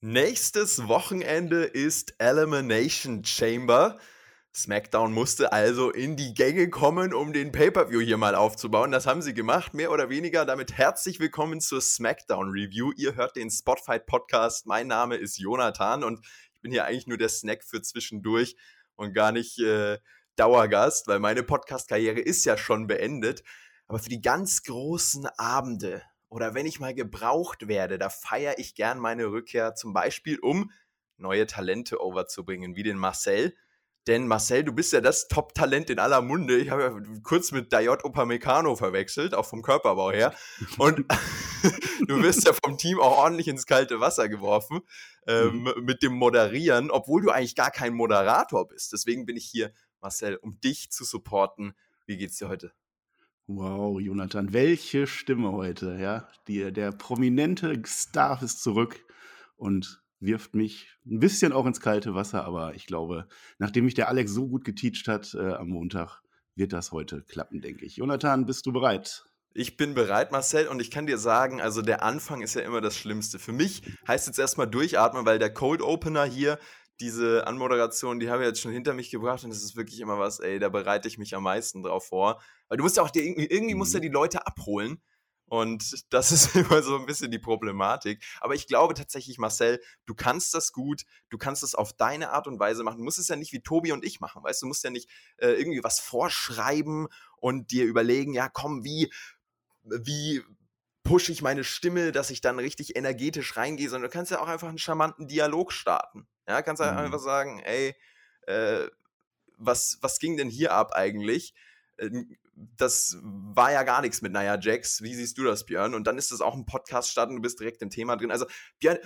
Nächstes Wochenende ist Elimination Chamber. SmackDown musste also in die Gänge kommen, um den Pay-Per-View hier mal aufzubauen. Das haben sie gemacht, mehr oder weniger. Damit herzlich willkommen zur SmackDown Review. Ihr hört den Spotfight Podcast. Mein Name ist Jonathan und ich bin hier eigentlich nur der Snack für zwischendurch und gar nicht äh, Dauergast, weil meine Podcast-Karriere ist ja schon beendet. Aber für die ganz großen Abende oder wenn ich mal gebraucht werde, da feiere ich gern meine Rückkehr zum Beispiel, um neue Talente overzubringen, wie den Marcel. Denn Marcel, du bist ja das Top-Talent in aller Munde. Ich habe ja kurz mit Dayot Upamecano verwechselt, auch vom Körperbau her. Und du wirst ja vom Team auch ordentlich ins kalte Wasser geworfen ähm, mhm. mit dem Moderieren, obwohl du eigentlich gar kein Moderator bist. Deswegen bin ich hier, Marcel, um dich zu supporten. Wie geht's dir heute? Wow, Jonathan, welche Stimme heute, ja? Die, der prominente Star ist zurück und wirft mich ein bisschen auch ins kalte Wasser, aber ich glaube, nachdem mich der Alex so gut geteacht hat äh, am Montag, wird das heute klappen, denke ich. Jonathan, bist du bereit? Ich bin bereit, Marcel, und ich kann dir sagen, also der Anfang ist ja immer das Schlimmste. Für mich heißt jetzt erstmal durchatmen, weil der Cold Opener hier, diese Anmoderation, die habe ich jetzt schon hinter mich gebracht und das ist wirklich immer was, ey, da bereite ich mich am meisten drauf vor. Weil du musst ja auch dir irgendwie, irgendwie musst du mhm. die Leute abholen. Und das ist immer so ein bisschen die Problematik. Aber ich glaube tatsächlich, Marcel, du kannst das gut, du kannst es auf deine Art und Weise machen. Du musst es ja nicht wie Tobi und ich machen, weißt du, du musst ja nicht äh, irgendwie was vorschreiben und dir überlegen, ja, komm, wie, wie pushe ich meine Stimme, dass ich dann richtig energetisch reingehe, sondern du kannst ja auch einfach einen charmanten Dialog starten. Ja, kannst halt mhm. einfach sagen, ey, äh, was, was ging denn hier ab eigentlich? Das war ja gar nichts mit Naya Jax. Wie siehst du das, Björn? Und dann ist es auch ein Podcast starten, du bist direkt im Thema drin. Also, Björn,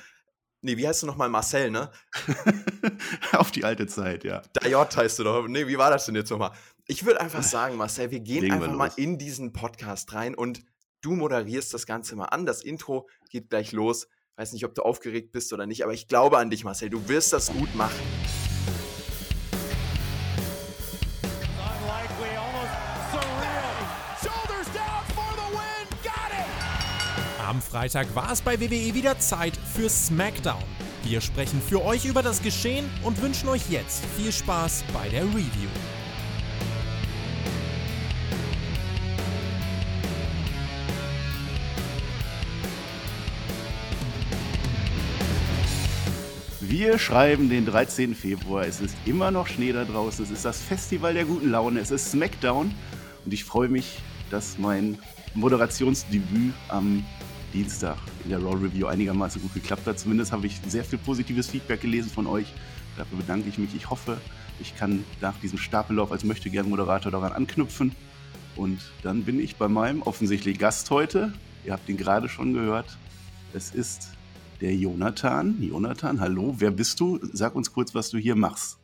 nee, wie heißt du nochmal? Marcel, ne? Auf die alte Zeit, ja. Dajot heißt du doch. Nee, wie war das denn jetzt nochmal? Ich würde einfach sagen, Marcel, wir gehen Legen einfach wir mal in diesen Podcast rein und du moderierst das Ganze mal an. Das Intro geht gleich los. Weiß nicht, ob du aufgeregt bist oder nicht, aber ich glaube an dich, Marcel. Du wirst das gut machen. Am Freitag war es bei WWE wieder Zeit für SmackDown. Wir sprechen für euch über das Geschehen und wünschen euch jetzt viel Spaß bei der Review. Wir schreiben den 13. Februar. Es ist immer noch Schnee da draußen. Es ist das Festival der guten Laune. Es ist SmackDown. Und ich freue mich, dass mein Moderationsdebüt am Dienstag in der Raw Review einigermaßen gut geklappt hat. Zumindest habe ich sehr viel positives Feedback gelesen von euch. Dafür bedanke ich mich. Ich hoffe, ich kann nach diesem Stapellauf als möchte gern Moderator daran anknüpfen. Und dann bin ich bei meinem offensichtlich Gast heute. Ihr habt ihn gerade schon gehört. Es ist der Jonathan. Jonathan, hallo, wer bist du? Sag uns kurz, was du hier machst.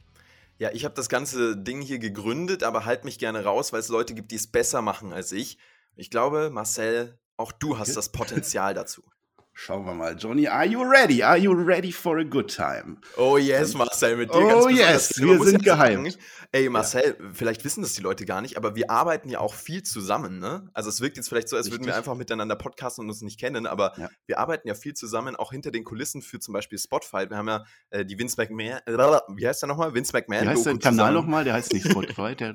Ja, ich habe das ganze Ding hier gegründet, aber halt mich gerne raus, weil es Leute gibt, die es besser machen als ich. Ich glaube, Marcel, auch du hast das Potenzial dazu. Schauen wir mal. Johnny, are you ready? Are you ready for a good time? Oh yes, Marcel, mit dir Oh ganz yes, wir sind geheim. Ey, Marcel, ja. vielleicht wissen das die Leute gar nicht, aber wir arbeiten ja auch viel zusammen, ne? Also es wirkt jetzt vielleicht so, als Richtig. würden wir einfach miteinander podcasten und uns nicht kennen, aber ja. wir arbeiten ja viel zusammen, auch hinter den Kulissen für zum Beispiel Spotify. Wir haben ja äh, die Vince McMahon, äh, wie heißt der nochmal? Vince McMahon. Wie heißt der Kanal nochmal? Der heißt nicht Spotify, der,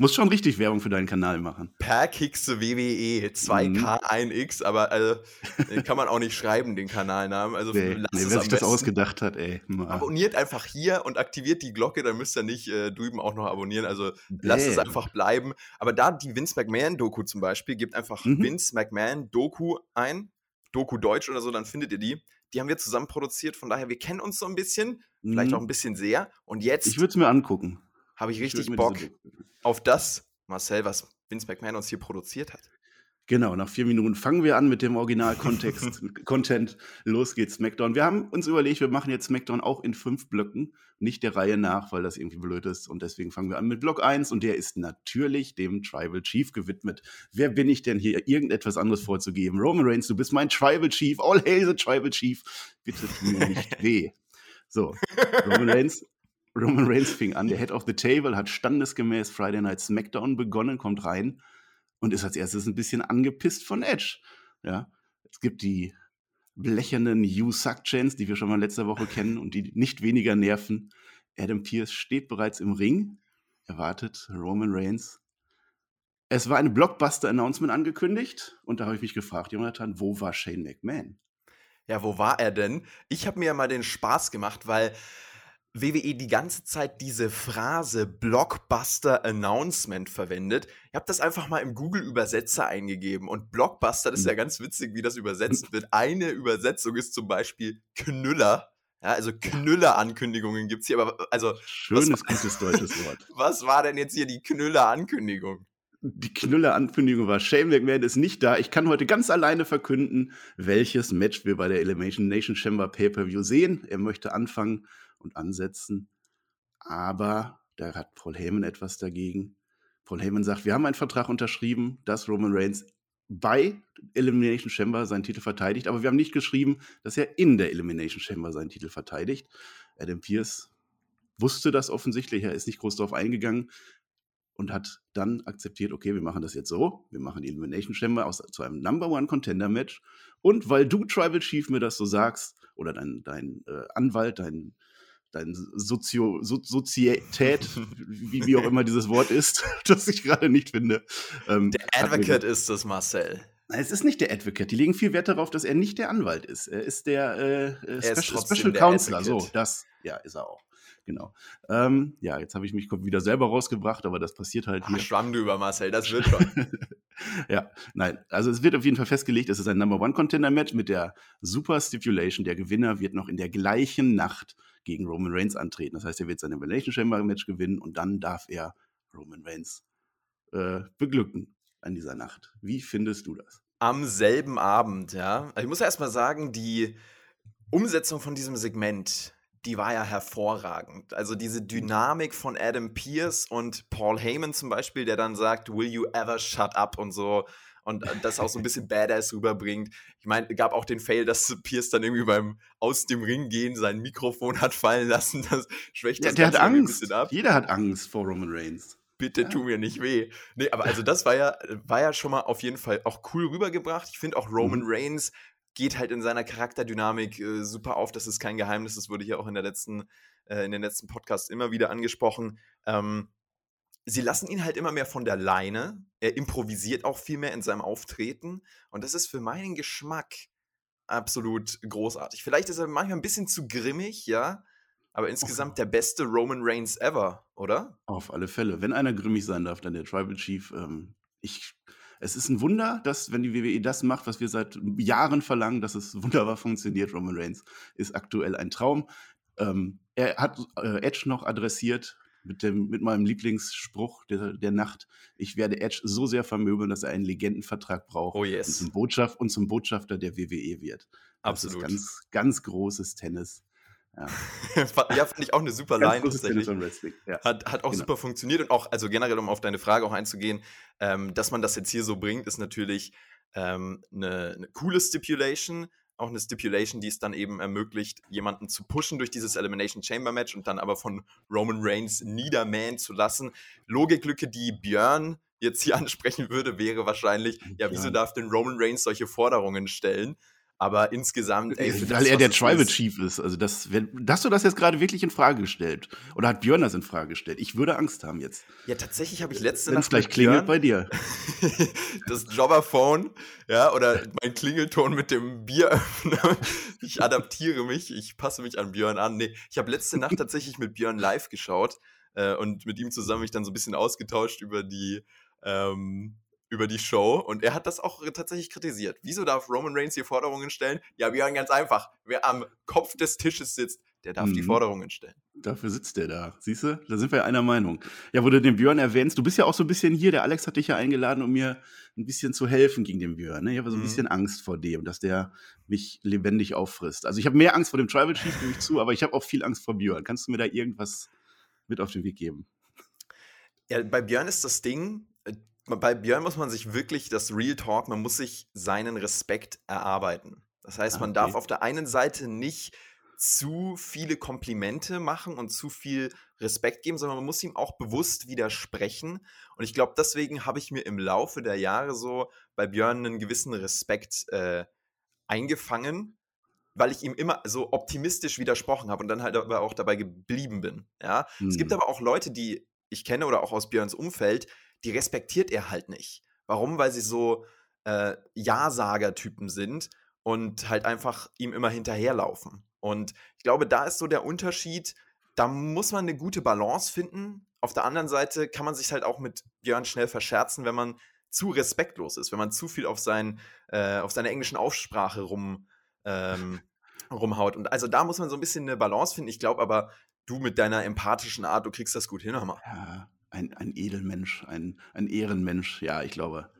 muss schon richtig Werbung für deinen Kanal machen. Per Kicks WWE 2K1X, aber also, kann man auch nicht schreiben, den Kanalnamen. Also nee, nee, wer sich das ausgedacht hat, ey. Abonniert einfach hier und aktiviert die Glocke, dann müsst ihr nicht äh, drüben auch noch abonnieren. Also lasst es einfach bleiben. Aber da die Vince McMahon-Doku zum Beispiel, gebt einfach mhm. Vince McMahon-Doku ein, Doku Deutsch oder so, dann findet ihr die. Die haben wir zusammen produziert, von daher, wir kennen uns so ein bisschen, vielleicht mhm. auch ein bisschen sehr. Und jetzt. Ich würde es mir angucken habe ich richtig ich Bock auf das, Marcel, was Vince McMahon uns hier produziert hat. Genau, nach vier Minuten fangen wir an mit dem Original-Kontext, Content. Los geht's, SmackDown. Wir haben uns überlegt, wir machen jetzt SmackDown auch in fünf Blöcken, nicht der Reihe nach, weil das irgendwie blöd ist. Und deswegen fangen wir an mit Block 1 und der ist natürlich dem Tribal Chief gewidmet. Wer bin ich denn hier, irgendetwas anderes vorzugeben? Roman Reigns, du bist mein Tribal Chief. All hail the Tribal Chief. Bitte tu mir nicht weh. So, Roman Reigns Roman Reigns fing an, der Head of the Table, hat standesgemäß Friday Night SmackDown begonnen, kommt rein und ist als erstes ein bisschen angepisst von Edge. Ja, es gibt die blechernen You Suck Chants, die wir schon mal letzte Woche kennen und die nicht weniger nerven. Adam Pierce steht bereits im Ring, erwartet Roman Reigns. Es war ein Blockbuster-Announcement angekündigt und da habe ich mich gefragt, Jonathan, wo war Shane McMahon? Ja, wo war er denn? Ich habe mir ja mal den Spaß gemacht, weil WWE die ganze Zeit diese Phrase Blockbuster Announcement verwendet. Ich habe das einfach mal im Google-Übersetzer eingegeben und Blockbuster, das ist ja hm. ganz witzig, wie das übersetzt wird. Eine Übersetzung ist zum Beispiel Knüller. Ja, also Knüller-Ankündigungen gibt es hier, aber also. Schönes, was, gutes deutsches Wort. Was war denn jetzt hier die Knüller-Ankündigung? Die Knüller-Ankündigung war, Shane McMahon ist nicht da. Ich kann heute ganz alleine verkünden, welches Match wir bei der Elimination Nation Chamber Pay-Per-View sehen. Er möchte anfangen und ansetzen. Aber da hat Paul Heyman etwas dagegen. Paul Heyman sagt, wir haben einen Vertrag unterschrieben, dass Roman Reigns bei Elimination Chamber seinen Titel verteidigt, aber wir haben nicht geschrieben, dass er in der Elimination Chamber seinen Titel verteidigt. Adam Pierce wusste das offensichtlich, er ist nicht groß darauf eingegangen und hat dann akzeptiert, okay, wir machen das jetzt so, wir machen die Elimination Chamber aus, zu einem Number One Contender Match und weil du Tribal Chief mir das so sagst oder dein, dein äh, Anwalt, dein deine Sozio, so, Sozietät, wie, wie, auch immer dieses Wort ist, das ich gerade nicht finde. Ähm, der Advocate ist das, Marcel. Nein, es ist nicht der Advocate. Die legen viel Wert darauf, dass er nicht der Anwalt ist. Er ist der äh, äh Special, Special Counselor. So, das, ja, ist er auch. Genau. Ähm, ja, jetzt habe ich mich wieder selber rausgebracht, aber das passiert halt Ach, Schwamm drüber, Marcel, das wird schon. ja, nein, also es wird auf jeden Fall festgelegt, es ist ein Number One Contender Match mit der Super Stipulation. Der Gewinner wird noch in der gleichen Nacht gegen Roman Reigns antreten. Das heißt, er wird sein Elimination Chamber Match gewinnen und dann darf er Roman Reigns äh, beglücken an dieser Nacht. Wie findest du das? Am selben Abend, ja. Also ich muss erst mal sagen, die Umsetzung von diesem Segment, die war ja hervorragend. Also diese Dynamik von Adam Pierce und Paul Heyman zum Beispiel, der dann sagt, Will you ever shut up und so und äh, das auch so ein bisschen Badass rüberbringt. Ich meine, gab auch den Fail, dass Pierce dann irgendwie beim aus dem Ring gehen sein Mikrofon hat fallen lassen. Das schwächt das ja, der hat Angst. ein bisschen ab. Jeder hat Angst vor Roman Reigns. Bitte ja. tu mir nicht weh. Nee, aber also das war ja, war ja schon mal auf jeden Fall auch cool rübergebracht. Ich finde auch Roman mhm. Reigns geht halt in seiner Charakterdynamik äh, super auf. Das ist kein Geheimnis. Das wurde hier auch in der letzten, äh, in den letzten Podcast immer wieder angesprochen. Ähm, sie lassen ihn halt immer mehr von der Leine. Er improvisiert auch viel mehr in seinem Auftreten. Und das ist für meinen Geschmack absolut großartig. Vielleicht ist er manchmal ein bisschen zu grimmig, ja. Aber insgesamt der beste Roman Reigns ever, oder? Auf alle Fälle. Wenn einer grimmig sein darf, dann der Tribal Chief. Ähm, ich, es ist ein Wunder, dass, wenn die WWE das macht, was wir seit Jahren verlangen, dass es wunderbar funktioniert. Roman Reigns ist aktuell ein Traum. Ähm, er hat äh, Edge noch adressiert mit, dem, mit meinem Lieblingsspruch der, der Nacht. Ich werde Edge so sehr vermöbeln, dass er einen Legendenvertrag braucht oh yes. und, zum Botschaft, und zum Botschafter der WWE wird. Absolut. Das ist ganz, ganz großes Tennis. Ja. ja, fand ich auch eine super Line tatsächlich. Ja. Hat, hat auch genau. super funktioniert und auch, also generell, um auf deine Frage auch einzugehen, ähm, dass man das jetzt hier so bringt, ist natürlich ähm, eine, eine coole Stipulation, auch eine Stipulation, die es dann eben ermöglicht, jemanden zu pushen durch dieses Elimination Chamber Match und dann aber von Roman Reigns niedermähen zu lassen. Logiklücke, die Björn jetzt hier ansprechen würde, wäre wahrscheinlich, ja, wieso darf denn Roman Reigns solche Forderungen stellen? Aber insgesamt, ey, Weil das, er der Tribal Chief ist. Also, das, wenn, hast du das jetzt gerade wirklich in Frage gestellt? Oder hat Björn das in Frage gestellt? Ich würde Angst haben jetzt. Ja, tatsächlich habe ich letzte Nacht. gleich klingelt Björn, bei dir. das Jobberphone, ja, oder mein Klingelton mit dem Bieröffner. ich adaptiere mich, ich passe mich an Björn an. Nee, ich habe letzte Nacht tatsächlich mit Björn live geschaut äh, und mit ihm zusammen mich dann so ein bisschen ausgetauscht über die. Ähm, über die Show und er hat das auch tatsächlich kritisiert. Wieso darf Roman Reigns hier Forderungen stellen? Ja, Björn, ganz einfach. Wer am Kopf des Tisches sitzt, der darf mhm. die Forderungen stellen. Dafür sitzt der da. Siehst du? Da sind wir einer Meinung. Ja, wo du den Björn erwähnst, du bist ja auch so ein bisschen hier. Der Alex hat dich ja eingeladen, um mir ein bisschen zu helfen gegen den Björn. Ne? Ich habe so ein mhm. bisschen Angst vor dem, dass der mich lebendig auffrisst. Also ich habe mehr Angst vor dem Tribal Chief, gebe ich zu, aber ich habe auch viel Angst vor Björn. Kannst du mir da irgendwas mit auf den Weg geben? Ja, bei Björn ist das Ding, bei Björn muss man sich wirklich das Real Talk, man muss sich seinen Respekt erarbeiten. Das heißt, man okay. darf auf der einen Seite nicht zu viele Komplimente machen und zu viel Respekt geben, sondern man muss ihm auch bewusst widersprechen. Und ich glaube, deswegen habe ich mir im Laufe der Jahre so bei Björn einen gewissen Respekt äh, eingefangen. weil ich ihm immer so optimistisch widersprochen habe und dann halt aber auch dabei geblieben bin. Ja? Hm. Es gibt hm. aber auch Leute, die ich kenne oder auch aus Björns Umfeld, die respektiert er halt nicht. Warum? Weil sie so äh, Ja-Sager-Typen sind und halt einfach ihm immer hinterherlaufen. Und ich glaube, da ist so der Unterschied, da muss man eine gute Balance finden. Auf der anderen Seite kann man sich halt auch mit Björn schnell verscherzen, wenn man zu respektlos ist, wenn man zu viel auf, sein, äh, auf seine englischen Aussprache rum, ähm, rumhaut. Und also da muss man so ein bisschen eine Balance finden. Ich glaube aber, du mit deiner empathischen Art, du kriegst das gut hin, Hammer. Ja, ein, ein Edelmensch, ein, ein Ehrenmensch. Ja, ich glaube,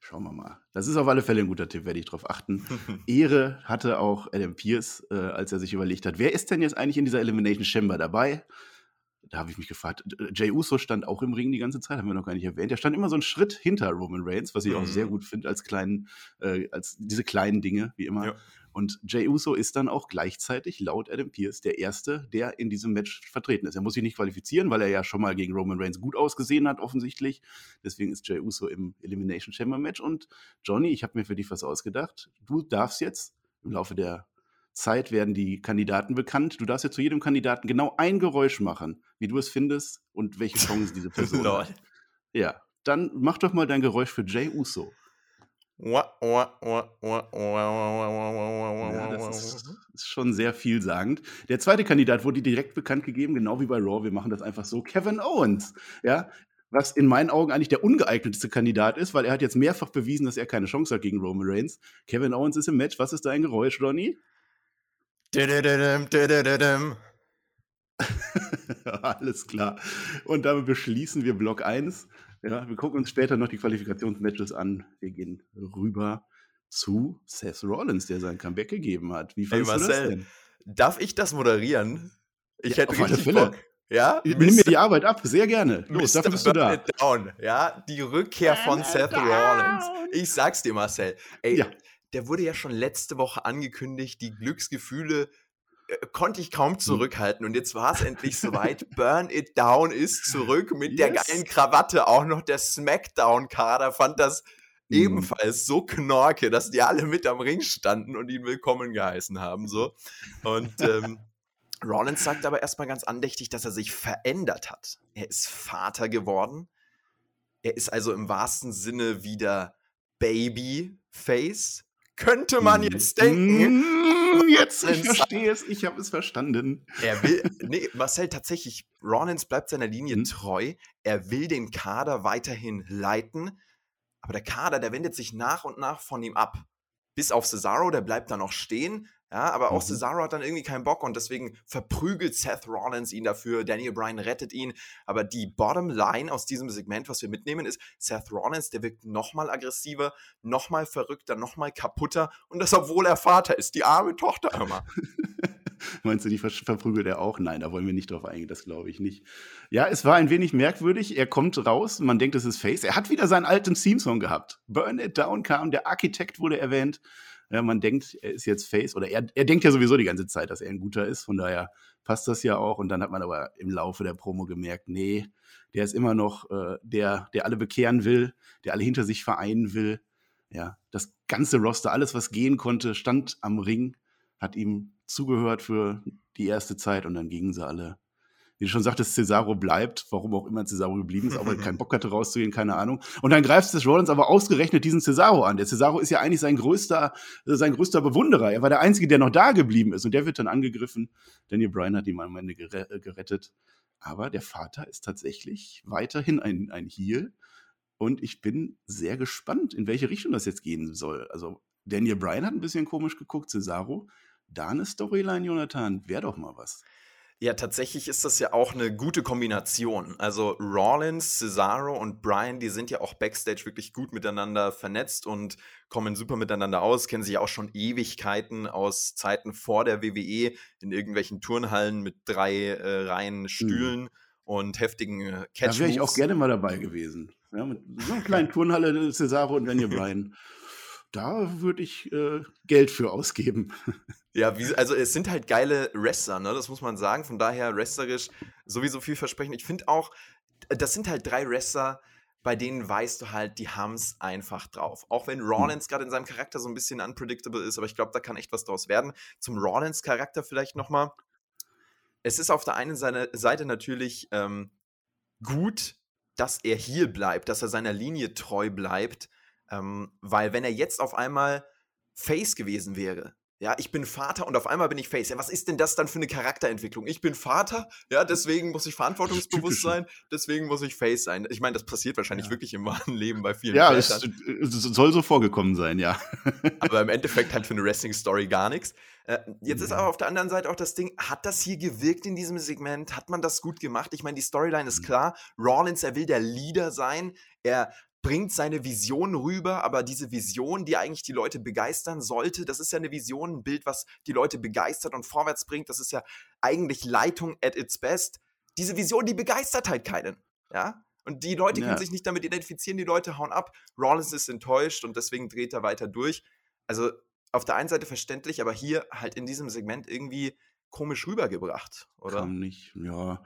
schauen wir mal. Das ist auf alle Fälle ein guter Tipp, werde ich darauf achten. Ehre hatte auch Adam Pierce, äh, als er sich überlegt hat, wer ist denn jetzt eigentlich in dieser Elimination Chamber dabei? Da habe ich mich gefragt, Jay Uso stand auch im Ring die ganze Zeit, haben wir noch gar nicht erwähnt. Er stand immer so einen Schritt hinter Roman Reigns, was ich mhm. auch sehr mhm. gut finde als kleinen, äh, als diese kleinen Dinge, wie immer. Ja. Und Jay Uso ist dann auch gleichzeitig laut Adam Pierce der Erste, der in diesem Match vertreten ist. Er muss sich nicht qualifizieren, weil er ja schon mal gegen Roman Reigns gut ausgesehen hat, offensichtlich. Deswegen ist Jay Uso im Elimination Chamber Match. Und Johnny, ich habe mir für dich was ausgedacht. Du darfst jetzt im Laufe der Zeit werden die Kandidaten bekannt. Du darfst jetzt zu jedem Kandidaten genau ein Geräusch machen, wie du es findest und welche Songs diese Person hat. Ja, dann mach doch mal dein Geräusch für Jay Uso. Ja, das ist, ist, schon sehr vielsagend. Der zweite Kandidat wurde direkt bekannt gegeben, genau wie bei Raw. Wir machen das einfach so. Kevin Owens. Ja, was in meinen Augen eigentlich der ungeeignetste Kandidat ist, weil er hat jetzt mehrfach bewiesen, dass er keine Chance hat gegen Roman Reigns. Kevin Owens ist im Match. Was ist dein Geräusch, Ronny? Alles klar. Und damit beschließen wir Block 1. Ja, wir gucken uns später noch die Qualifikationsmatches an. Wir gehen rüber zu Seth Rollins, der sein Comeback gegeben hat. Wie fandest hey Marcel, du das denn? Darf ich das moderieren? Ich ja, hätte richtig Bock. Ja, nimm mir die Arbeit ab, sehr gerne. Los, dafür bist du da. Down, ja, die Rückkehr von Seth Rollins. Ich sag's dir, Marcel. Ey, ja. Der wurde ja schon letzte Woche angekündigt, die Glücksgefühle äh, konnte ich kaum hm. zurückhalten. Und jetzt war es endlich soweit. Burn It Down ist zurück mit yes. der geilen Krawatte. Auch noch der Smackdown-Kader fand das mm. ebenfalls so knorke, dass die alle mit am Ring standen und ihn willkommen geheißen haben. So. Und ähm, Rollins sagt aber erstmal ganz andächtig, dass er sich verändert hat. Er ist Vater geworden. Er ist also im wahrsten Sinne wieder Babyface. Könnte man hm. jetzt denken. Mm, jetzt, ich verstehe es, ich habe es verstanden. Er will, nee, Marcel, tatsächlich, Rollins bleibt seiner Linie hm. treu. Er will den Kader weiterhin leiten, aber der Kader, der wendet sich nach und nach von ihm ab. Bis auf Cesaro, der bleibt da noch stehen, ja, aber auch mhm. Cesaro hat dann irgendwie keinen Bock und deswegen verprügelt Seth Rollins ihn dafür. Daniel Bryan rettet ihn. Aber die Bottom Line aus diesem Segment, was wir mitnehmen, ist Seth Rollins, der wirkt nochmal aggressiver, nochmal verrückter, nochmal kaputter. Und das, obwohl er Vater ist, die arme Tochter immer. Meinst du, die ver verprügelt er auch? Nein, da wollen wir nicht drauf eingehen, das glaube ich nicht. Ja, es war ein wenig merkwürdig. Er kommt raus, man denkt, es ist Face. Er hat wieder seinen alten Theme-Song gehabt. Burn It Down kam, der Architekt wurde erwähnt. Ja, man denkt, er ist jetzt Face oder er, er denkt ja sowieso die ganze Zeit, dass er ein guter ist. Von daher passt das ja auch. Und dann hat man aber im Laufe der Promo gemerkt, nee, der ist immer noch äh, der, der alle bekehren will, der alle hinter sich vereinen will. Ja, das ganze Roster, alles, was gehen konnte, stand am Ring, hat ihm zugehört für die erste Zeit und dann gingen sie alle wie du schon sagtest, Cesaro bleibt, warum auch immer Cesaro geblieben ist, auch weil er keinen Bock hatte rauszugehen, keine Ahnung. Und dann greift es Rollins aber ausgerechnet diesen Cesaro an. Der Cesaro ist ja eigentlich sein größter, sein größter Bewunderer. Er war der Einzige, der noch da geblieben ist und der wird dann angegriffen. Daniel Bryan hat ihn am Ende gerettet. Aber der Vater ist tatsächlich weiterhin ein, ein Heel. Und ich bin sehr gespannt, in welche Richtung das jetzt gehen soll. Also Daniel Bryan hat ein bisschen komisch geguckt, Cesaro. Da eine Storyline, Jonathan, wäre doch mal was. Ja, tatsächlich ist das ja auch eine gute Kombination. Also Rollins, Cesaro und Brian, die sind ja auch backstage wirklich gut miteinander vernetzt und kommen super miteinander aus, kennen sich auch schon Ewigkeiten aus Zeiten vor der WWE in irgendwelchen Turnhallen mit drei äh, Reihen mhm. Stühlen mhm. und heftigen äh, Catch. Da wäre ich auch gerne mal dabei gewesen. Ja, mit so einer kleinen Turnhalle Cesaro und Daniel Bryan. Da würde ich äh, Geld für ausgeben. Ja, wie, also es sind halt geile Wrestler, ne? Das muss man sagen. Von daher wrestlerisch sowieso vielversprechend. Ich finde auch, das sind halt drei Wrestler, bei denen weißt du halt, die haben es einfach drauf. Auch wenn hm. Rollins gerade in seinem Charakter so ein bisschen unpredictable ist, aber ich glaube, da kann echt was draus werden. Zum Rollins-Charakter vielleicht nochmal. Es ist auf der einen Seite natürlich ähm, gut, dass er hier bleibt, dass er seiner Linie treu bleibt, ähm, weil wenn er jetzt auf einmal Face gewesen wäre, ja, ich bin Vater und auf einmal bin ich Face. Ja, was ist denn das dann für eine Charakterentwicklung? Ich bin Vater, ja, deswegen muss ich verantwortungsbewusst sein, deswegen muss ich Face sein. Ich meine, das passiert wahrscheinlich ja. wirklich im wahren Leben bei vielen Ja, es, es, soll so vorgekommen sein, ja. aber im Endeffekt halt für eine Wrestling-Story gar nichts. Äh, jetzt ist aber auf der anderen Seite auch das Ding, hat das hier gewirkt in diesem Segment? Hat man das gut gemacht? Ich meine, die Storyline ist mhm. klar. Rollins, er will der Leader sein. Er bringt seine Vision rüber, aber diese Vision, die eigentlich die Leute begeistern sollte, das ist ja eine Vision, ein Bild, was die Leute begeistert und vorwärts bringt, das ist ja eigentlich Leitung at its best. Diese Vision, die begeistert halt keinen, ja? Und die Leute ja. können sich nicht damit identifizieren, die Leute hauen ab. Rollins ist enttäuscht und deswegen dreht er weiter durch. Also auf der einen Seite verständlich, aber hier halt in diesem Segment irgendwie komisch rübergebracht, oder? Kam nicht, ja.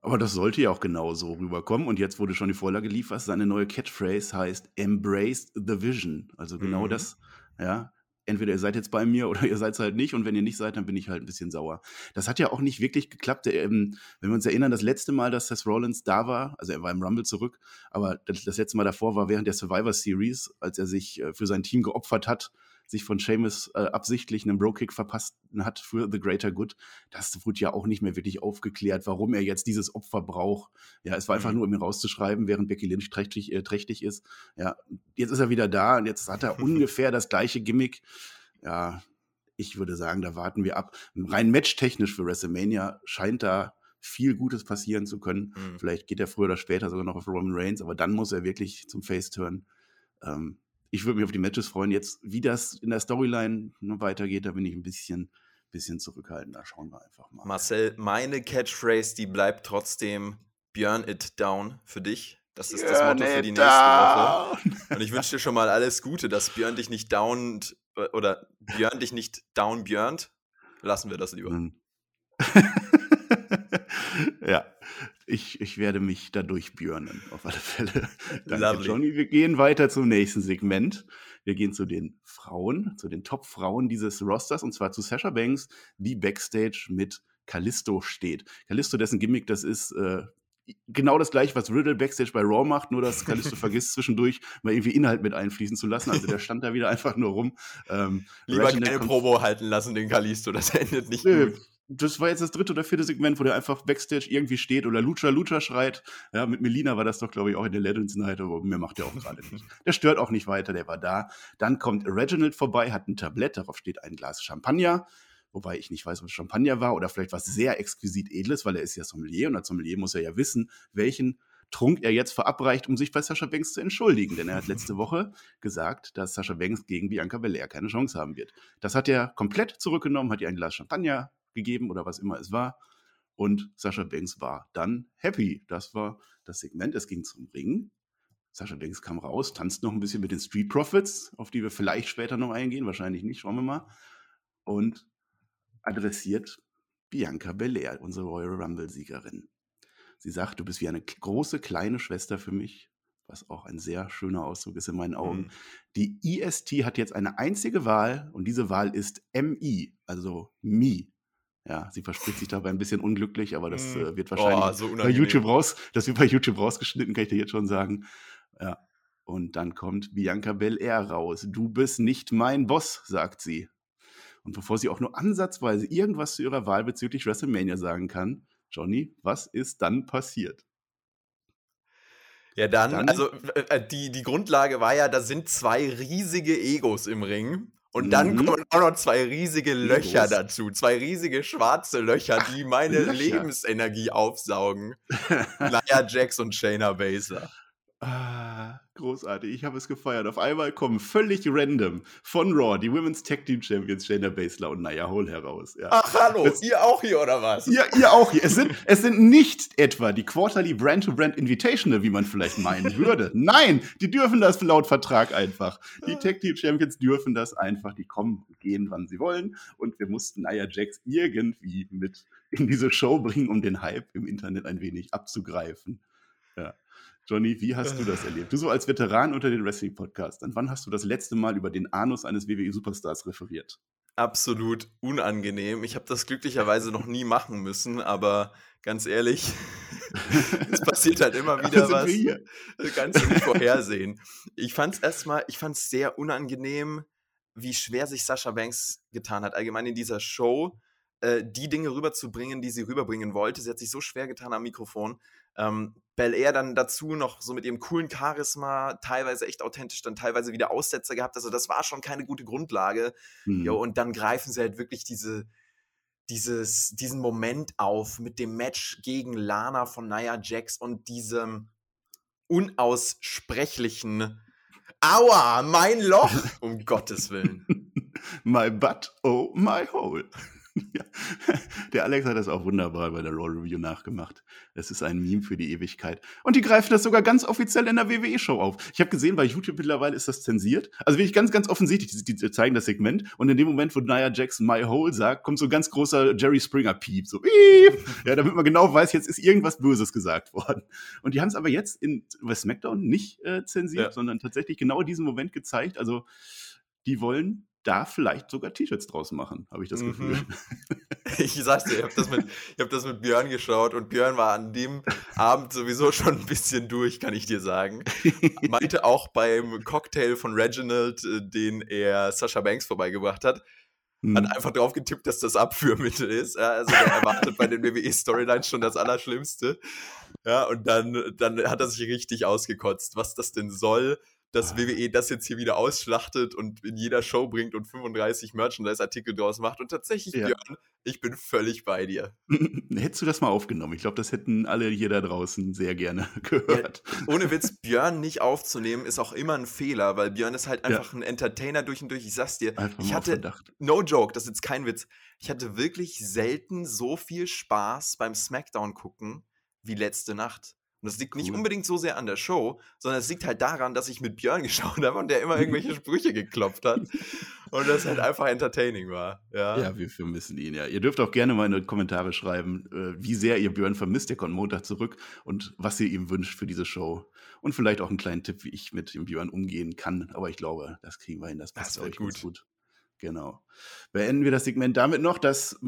Aber das sollte ja auch genau so rüberkommen. Und jetzt wurde schon die Vorlage geliefert. Seine neue Catchphrase heißt Embrace the Vision. Also genau mhm. das, ja. Entweder ihr seid jetzt bei mir oder ihr seid es halt nicht. Und wenn ihr nicht seid, dann bin ich halt ein bisschen sauer. Das hat ja auch nicht wirklich geklappt. Ähm, wenn wir uns erinnern, das letzte Mal, dass Seth Rollins da war, also er war im Rumble zurück, aber das, das letzte Mal davor war während der Survivor Series, als er sich äh, für sein Team geopfert hat sich von Seamus äh, absichtlich einen Bro-Kick verpasst hat für The Greater Good. Das wurde ja auch nicht mehr wirklich aufgeklärt, warum er jetzt dieses Opfer braucht. Ja, es war einfach mhm. nur, um ihn rauszuschreiben, während Becky Lynch trächtig, äh, trächtig ist. Ja, jetzt ist er wieder da und jetzt hat er ungefähr das gleiche Gimmick. Ja, ich würde sagen, da warten wir ab. Rein matchtechnisch für WrestleMania scheint da viel Gutes passieren zu können. Mhm. Vielleicht geht er früher oder später sogar noch auf Roman Reigns, aber dann muss er wirklich zum Face turn. Ähm, ich würde mich auf die Matches freuen. Jetzt, wie das in der Storyline weitergeht, da bin ich ein bisschen, bisschen zurückhaltend. Da schauen wir einfach mal. Marcel, meine Catchphrase, die bleibt trotzdem Björn it down für dich. Das ist Björn das Motto für die nächste down. Woche. Und ich wünsche dir schon mal alles Gute, dass Björn dich nicht down oder Björn dich nicht down björnt. Lassen wir das lieber. Hm. ja, ich, ich werde mich da durchbjörnen, auf alle Fälle. Danke, Lovely. Johnny. Wir gehen weiter zum nächsten Segment. Wir gehen zu den Frauen, zu den Top-Frauen dieses Rosters, und zwar zu Sasha Banks, die Backstage mit Callisto steht. Callisto, dessen Gimmick das ist, äh, genau das gleiche, was Riddle Backstage bei Raw macht, nur dass Callisto vergisst zwischendurch mal irgendwie Inhalt mit einfließen zu lassen. Also der stand da wieder einfach nur rum. Ähm, Lieber keine Promo halten lassen, den Callisto, das endet nicht Nö, gut das war jetzt das dritte oder vierte Segment, wo der einfach Backstage irgendwie steht oder Lucha Lucha schreit. Ja, mit Melina war das doch, glaube ich, auch in der Legends Night, aber mir macht der auch gerade nicht. Der stört auch nicht weiter, der war da. Dann kommt Reginald vorbei, hat ein Tablett, darauf steht ein Glas Champagner. Wobei ich nicht weiß, ob es Champagner war oder vielleicht was sehr exquisit Edles, weil er ist ja Sommelier und als Sommelier muss er ja wissen, welchen Trunk er jetzt verabreicht, um sich bei Sascha Banks zu entschuldigen. Denn er hat letzte Woche gesagt, dass Sascha Banks gegen Bianca Belair keine Chance haben wird. Das hat er komplett zurückgenommen, hat ihr ein Glas Champagner gegeben oder was immer es war. Und Sascha Banks war dann happy. Das war das Segment. Es ging zum Ring. Sascha Banks kam raus, tanzt noch ein bisschen mit den Street Profits, auf die wir vielleicht später noch eingehen, wahrscheinlich nicht, schauen wir mal. Und adressiert Bianca Belair, unsere Royal Rumble-Siegerin. Sie sagt, du bist wie eine große kleine Schwester für mich, was auch ein sehr schöner Ausdruck ist in meinen Augen. Mhm. Die IST hat jetzt eine einzige Wahl und diese Wahl ist MI, also Me. Ja, sie verspricht sich dabei ein bisschen unglücklich, aber das äh, wird wahrscheinlich oh, so bei YouTube raus, das wird bei YouTube rausgeschnitten, kann ich dir jetzt schon sagen. Ja. Und dann kommt Bianca Belair raus. Du bist nicht mein Boss, sagt sie. Und bevor sie auch nur ansatzweise irgendwas zu ihrer Wahl bezüglich WrestleMania sagen kann, Johnny, was ist dann passiert? Ja, dann, dann also äh, die, die Grundlage war ja, da sind zwei riesige Egos im Ring. Und dann mhm. kommen auch noch zwei riesige Löcher dazu. Zwei riesige schwarze Löcher, die meine Löcher. Lebensenergie aufsaugen. Nia Jax und Shayna Baszler. Ah, großartig, ich habe es gefeiert. Auf einmal kommen völlig random von Raw die Women's Tag Team Champions Shayna Baszler und Naya Hole heraus. Ja. Ach, hallo, das, ihr auch hier oder was? Ja, ihr auch hier. Es sind, es sind nicht etwa die Quarterly Brand-to-Brand Invitational, wie man vielleicht meinen würde. Nein, die dürfen das laut Vertrag einfach. Die Tag Team Champions dürfen das einfach. Die kommen und gehen, wann sie wollen. Und wir mussten Naya Jax irgendwie mit in diese Show bringen, um den Hype im Internet ein wenig abzugreifen. Ja. Johnny, wie hast du das erlebt? Du so als Veteran unter den Wrestling-Podcasts, wann hast du das letzte Mal über den Anus eines WWE-Superstars referiert? absolut unangenehm. Ich habe das glücklicherweise noch nie machen müssen, aber ganz ehrlich, es passiert halt immer wieder was. Das kannst du nicht vorhersehen. Ich fand es erstmal, ich fand es sehr unangenehm, wie schwer sich Sascha Banks getan hat, allgemein in dieser Show äh, die Dinge rüberzubringen, die sie rüberbringen wollte. Sie hat sich so schwer getan am Mikrofon. Ähm, Bel Air dann dazu noch so mit ihrem coolen Charisma, teilweise echt authentisch, dann teilweise wieder Aussetzer gehabt. Also das war schon keine gute Grundlage. Mhm. Jo, und dann greifen sie halt wirklich diese, dieses, diesen Moment auf mit dem Match gegen Lana von Nia Jax und diesem unaussprechlichen Aua, mein Loch, um Gottes Willen. my butt, oh my hole. ja. Der Alex hat das auch wunderbar bei der Raw Review nachgemacht. Es ist ein Meme für die Ewigkeit. Und die greifen das sogar ganz offiziell in der WWE-Show auf. Ich habe gesehen, bei YouTube mittlerweile ist das zensiert. Also wirklich ganz, ganz offensichtlich, die, die, zeigen das Segment. Und in dem Moment, wo Nia Jackson My Hole sagt, kommt so ein ganz großer Jerry Springer-Piep. So, Piep! ja, damit man genau weiß, jetzt ist irgendwas Böses gesagt worden. Und die haben es aber jetzt in bei SmackDown nicht äh, zensiert, ja. sondern tatsächlich genau diesen Moment gezeigt. Also, die wollen da vielleicht sogar T-Shirts draus machen, habe ich das Gefühl. Mhm. Ich sag's dir, ich habe das, mit, hab das mit Björn geschaut und Björn war an dem Abend sowieso schon ein bisschen durch, kann ich dir sagen. Meinte auch beim Cocktail von Reginald, äh, den er Sascha Banks vorbeigebracht hat, hm. hat einfach drauf getippt, dass das Abführmittel ist. Ja, also er erwartet bei den WWE-Storylines schon das Allerschlimmste. Ja, und dann, dann hat er sich richtig ausgekotzt, was das denn soll dass ah. WWE das jetzt hier wieder ausschlachtet und in jeder Show bringt und 35 Merchandise-Artikel draus macht. Und tatsächlich, ja. Björn, ich bin völlig bei dir. Hättest du das mal aufgenommen? Ich glaube, das hätten alle hier da draußen sehr gerne gehört. Ja, ohne Witz, Björn nicht aufzunehmen, ist auch immer ein Fehler, weil Björn ist halt einfach ja. ein Entertainer durch und durch. Ich sag's dir, einfach ich hatte, no joke, das ist jetzt kein Witz, ich hatte wirklich selten so viel Spaß beim Smackdown gucken wie letzte Nacht. Und das liegt cool. nicht unbedingt so sehr an der Show, sondern es liegt halt daran, dass ich mit Björn geschaut habe und der immer irgendwelche Sprüche geklopft hat. Und das halt einfach entertaining war. Ja. ja, wir vermissen ihn, ja. Ihr dürft auch gerne mal in die Kommentare schreiben, äh, wie sehr ihr Björn vermisst. Der kommt Montag zurück und was ihr ihm wünscht für diese Show. Und vielleicht auch einen kleinen Tipp, wie ich mit dem Björn umgehen kann. Aber ich glaube, das kriegen wir hin. Das passt das euch gut. gut. Genau. Beenden wir das Segment damit noch, dass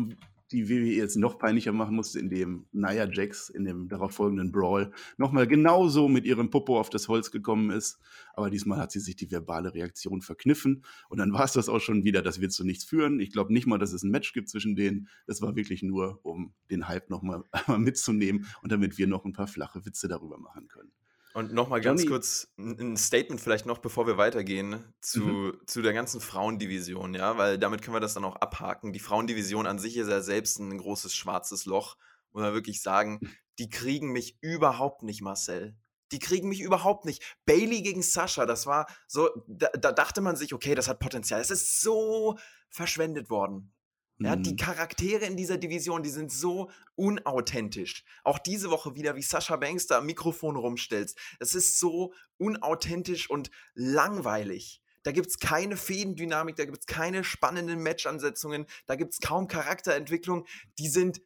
die WWE jetzt noch peinlicher machen musste, indem Nia Jax in dem darauffolgenden Brawl nochmal genauso mit ihrem Popo auf das Holz gekommen ist. Aber diesmal hat sie sich die verbale Reaktion verkniffen. Und dann war es das auch schon wieder, das wird zu nichts führen. Ich glaube nicht mal, dass es ein Match gibt zwischen denen. Es war wirklich nur, um den Hype nochmal mitzunehmen und damit wir noch ein paar flache Witze darüber machen können. Und nochmal ganz kurz ein Statement vielleicht noch, bevor wir weitergehen, zu, mhm. zu der ganzen Frauendivision, ja, weil damit können wir das dann auch abhaken. Die Frauendivision an sich ist ja selbst ein großes schwarzes Loch, muss man wirklich sagen. Die kriegen mich überhaupt nicht, Marcel. Die kriegen mich überhaupt nicht. Bailey gegen Sascha, das war so, da, da dachte man sich, okay, das hat Potenzial. Es ist so verschwendet worden. Ja, die mhm. Charaktere in dieser Division, die sind so unauthentisch. Auch diese Woche wieder, wie Sascha Banks da am Mikrofon rumstellst. Es ist so unauthentisch und langweilig. Da gibt es keine Fädendynamik, da gibt es keine spannenden Matchansetzungen, da gibt es kaum Charakterentwicklung. Die sind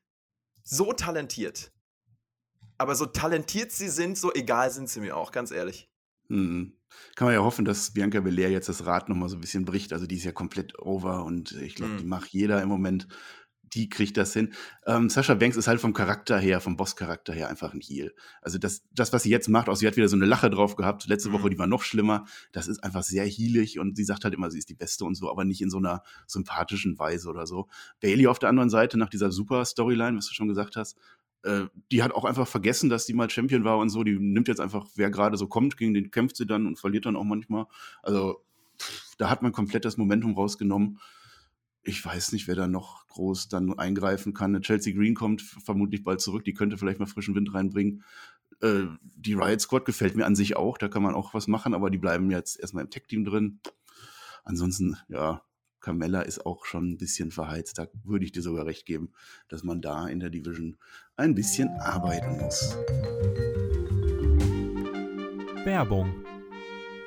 so talentiert. Aber so talentiert sie sind, so egal sind sie mir auch, ganz ehrlich. Mhm. Kann man ja hoffen, dass Bianca Belair jetzt das Rad noch mal so ein bisschen bricht. Also, die ist ja komplett over und ich glaube, die mhm. macht jeder im Moment. Die kriegt das hin. Ähm, Sascha Banks ist halt vom Charakter her, vom Boss-Charakter her einfach ein Heel. Also das, das, was sie jetzt macht, auch sie hat wieder so eine Lache drauf gehabt. Letzte Woche, mhm. die war noch schlimmer. Das ist einfach sehr heelig und sie sagt halt immer, sie ist die Beste und so, aber nicht in so einer sympathischen Weise oder so. Bailey auf der anderen Seite, nach dieser super Storyline, was du schon gesagt hast, äh, die hat auch einfach vergessen, dass die mal Champion war und so. Die nimmt jetzt einfach, wer gerade so kommt, gegen den kämpft sie dann und verliert dann auch manchmal. Also da hat man komplett das Momentum rausgenommen. Ich weiß nicht, wer da noch groß dann eingreifen kann. Chelsea Green kommt vermutlich bald zurück. Die könnte vielleicht mal frischen Wind reinbringen. Äh, die Riot Squad gefällt mir an sich auch. Da kann man auch was machen, aber die bleiben jetzt erstmal im Tech-Team drin. Ansonsten, ja, Carmella ist auch schon ein bisschen verheizt. Da würde ich dir sogar recht geben, dass man da in der Division ein bisschen arbeiten muss. Werbung.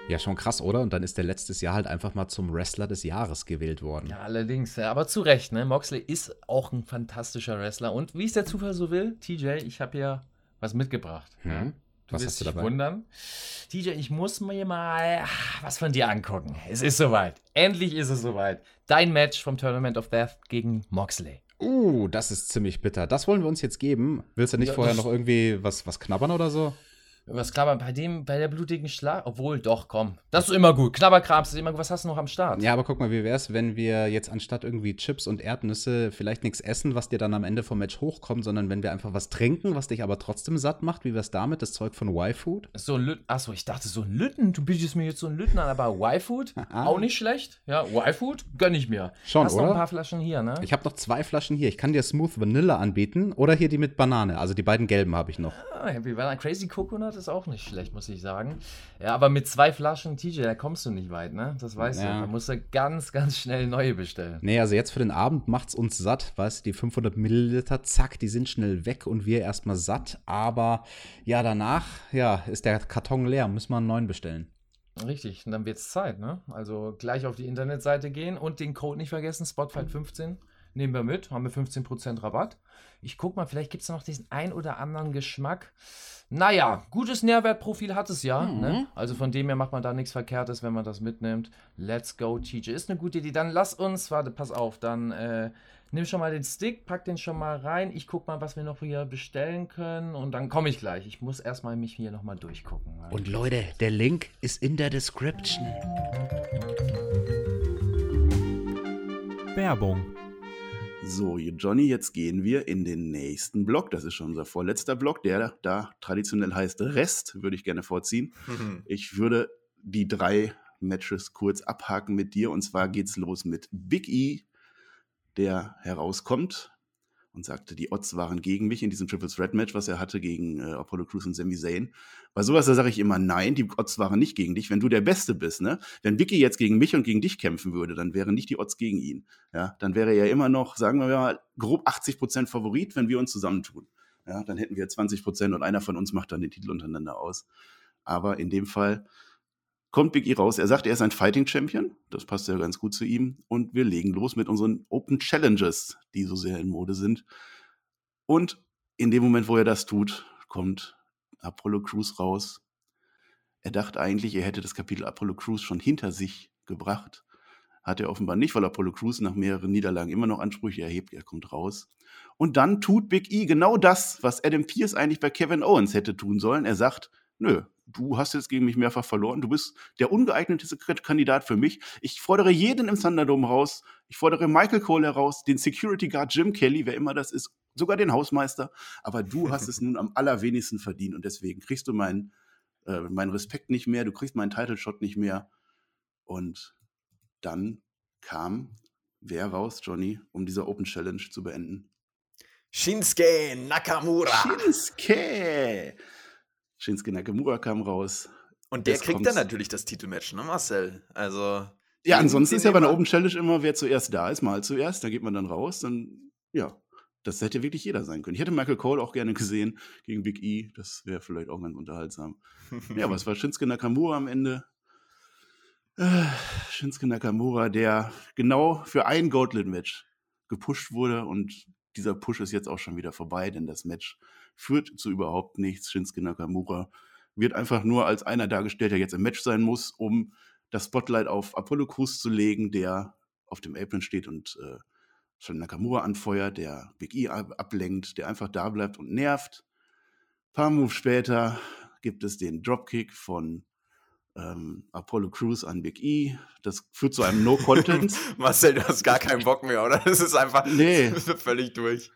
Ja, schon krass, oder? Und dann ist der letztes Jahr halt einfach mal zum Wrestler des Jahres gewählt worden. Ja, allerdings, ja, aber zu Recht, ne? Moxley ist auch ein fantastischer Wrestler. Und wie es der Zufall so will, TJ, ich habe ja was mitgebracht. Hm? Du Was wirst hast du dich dabei? wundern. TJ, ich muss mir mal ah, was von dir angucken. Es ist soweit. Endlich ist es soweit. Dein Match vom Tournament of Death gegen Moxley. Uh, das ist ziemlich bitter. Das wollen wir uns jetzt geben. Willst du nicht Ja, vorher noch irgendwie was, was knabbern oder so? Was knabbern bei dem, bei der blutigen Schlag? Obwohl, doch, komm. Das ist immer gut. Knabberkrams ist immer gut. Was hast du noch am Start? Ja, aber guck mal, wie wär's, wenn wir jetzt anstatt irgendwie Chips und Erdnüsse vielleicht nichts essen, was dir dann am Ende vom Match hochkommt, sondern wenn wir einfach was trinken, was dich aber trotzdem satt macht, wie wär's damit? Das Zeug von Y-Food? So ein Lütten. Achso, ich dachte so ein Lütten. Du bietest mir jetzt so ein Lütten an, aber Y-Food? auch nicht schlecht. Ja, Y-Food gönn ich mir. Schon, Hast noch oder? ein paar Flaschen hier, ne? Ich habe noch zwei Flaschen hier. Ich kann dir Smooth Vanilla anbieten oder hier die mit Banane. Also die beiden gelben habe ich noch. Ah, Happy Banana Crazy Coconut ist auch nicht schlecht, muss ich sagen. Ja, aber mit zwei Flaschen TJ, da kommst du nicht weit, ne? Das weißt Ja. du. Da musst du ganz, ganz schnell neue bestellen. Nee, also jetzt für den Abend macht's uns satt, weißt du, die 500 Milliliter, zack, die sind schnell weg und wir erstmal satt. Aber ja, danach, ja, ist der Karton leer, müssen wir einen neuen bestellen. Richtig, und dann wird's Zeit, ne? Also gleich auf die Internetseite gehen und den Code nicht vergessen, Spotfight15. Nehmen wir mit, haben wir 15% Rabatt. Ich guck mal, vielleicht gibt's noch diesen ein oder anderen Geschmack. Naja, gutes Nährwertprofil hat es ja. Mhm. Ne? Also von dem her macht man da nichts Verkehrtes, wenn man das mitnimmt. Let's go, TJ. Ist eine gute Idee. Dann lass uns, warte, pass auf, dann äh, nimm schon mal den Stick, pack den schon mal rein. Ich guck mal, was wir noch hier bestellen können und dann komme ich gleich. Ich muss erstmal mich hier nochmal durchgucken. Und Leute, der Link ist in der Description. Werbung. So, Johnny, jetzt gehen wir in den nächsten Block. Das ist schon unser vorletzter Block, der da traditionell heißt Rest, würde ich gerne vorziehen. Ich würde die drei Matches kurz abhaken mit dir. Und zwar geht's los mit Big E, der herauskommt und sagte, die Odds waren gegen mich in diesem Triple Threat Match, was er hatte gegen äh, Apollo Crews und Sami Zayn. Bei sowas, da sage ich immer, nein, die Odds waren nicht gegen dich, wenn du der Beste bist. Ne? Wenn Vicky jetzt gegen mich und gegen dich kämpfen würde, dann wären nicht die Odds gegen ihn. Ja? Dann wäre er immer noch, sagen wir mal, grob 80% Favorit, wenn wir uns zusammentun. Ja? Dann hätten wir 20% und einer von uns macht dann den Titel untereinander aus. Aber in dem Fall kommt Big E raus. Er sagt, er ist ein Fighting Champion. Das passt ja ganz gut zu ihm. Und wir legen los mit unseren Open Challenges, die so sehr in Mode sind. Und in dem Moment, wo er das tut, kommt Apollo Crews raus. Er dachte eigentlich, er hätte das Kapitel Apollo Crews schon hinter sich gebracht. Hat er offenbar nicht, weil Apollo Crews nach mehreren Niederlagen immer noch Ansprüche erhebt. Er kommt raus. Und dann tut Big E genau das, was Adam Pierce eigentlich bei Kevin Owens hätte tun sollen. Er sagt, nö, du hast jetzt gegen mich mehrfach verloren, du bist der ungeeignetste Kandidat für mich. Ich fordere jeden im Thunderdome raus. Ich fordere Michael Cole heraus, den Security Guard Jim Kelly, wer immer das ist, sogar den Hausmeister. Aber du hast es nun am allerwenigsten verdient und deswegen kriegst du meinen, äh, meinen Respekt nicht mehr, du kriegst meinen Title Shot nicht mehr. Und dann kam wer raus, Johnny, um diese Open Challenge zu beenden? Shinsuke Nakamura. Shinsuke! Shinsuke Nakamura kam raus. Und der Jetzt kriegt kommt's. dann natürlich das Titelmatch, ne, Marcel? Also. Ja, ansonsten ist ja bei einer Open Challenge immer, wer zuerst da ist, mal zuerst, dann geht man dann raus, dann, ja, das hätte wirklich jeder sein können. Ich hätte Michael Cole auch gerne gesehen gegen Big E, das wäre vielleicht auch ganz unterhaltsam. Ja, aber es war Shinsuke Nakamura am Ende. Äh, Shinsuke Nakamura, der genau für ein Gauntlet-Match gepusht wurde und dieser Push ist jetzt auch schon wieder vorbei, denn das Match führt zu überhaupt nichts. Shinsuke Nakamura wird einfach nur als einer dargestellt, der jetzt im Match sein muss, um das Spotlight auf Apollo Crews zu legen, der auf dem Apron steht und äh, schon Nakamura anfeuert, der Big E ab ablenkt, der einfach da bleibt und nervt. Ein paar Moves später gibt es den Dropkick von ähm, Apollo Crews an Big E. Das führt zu einem No-Content. Marcel, du hast gar keinen Bock mehr, oder? Das ist einfach Nee. völlig durch.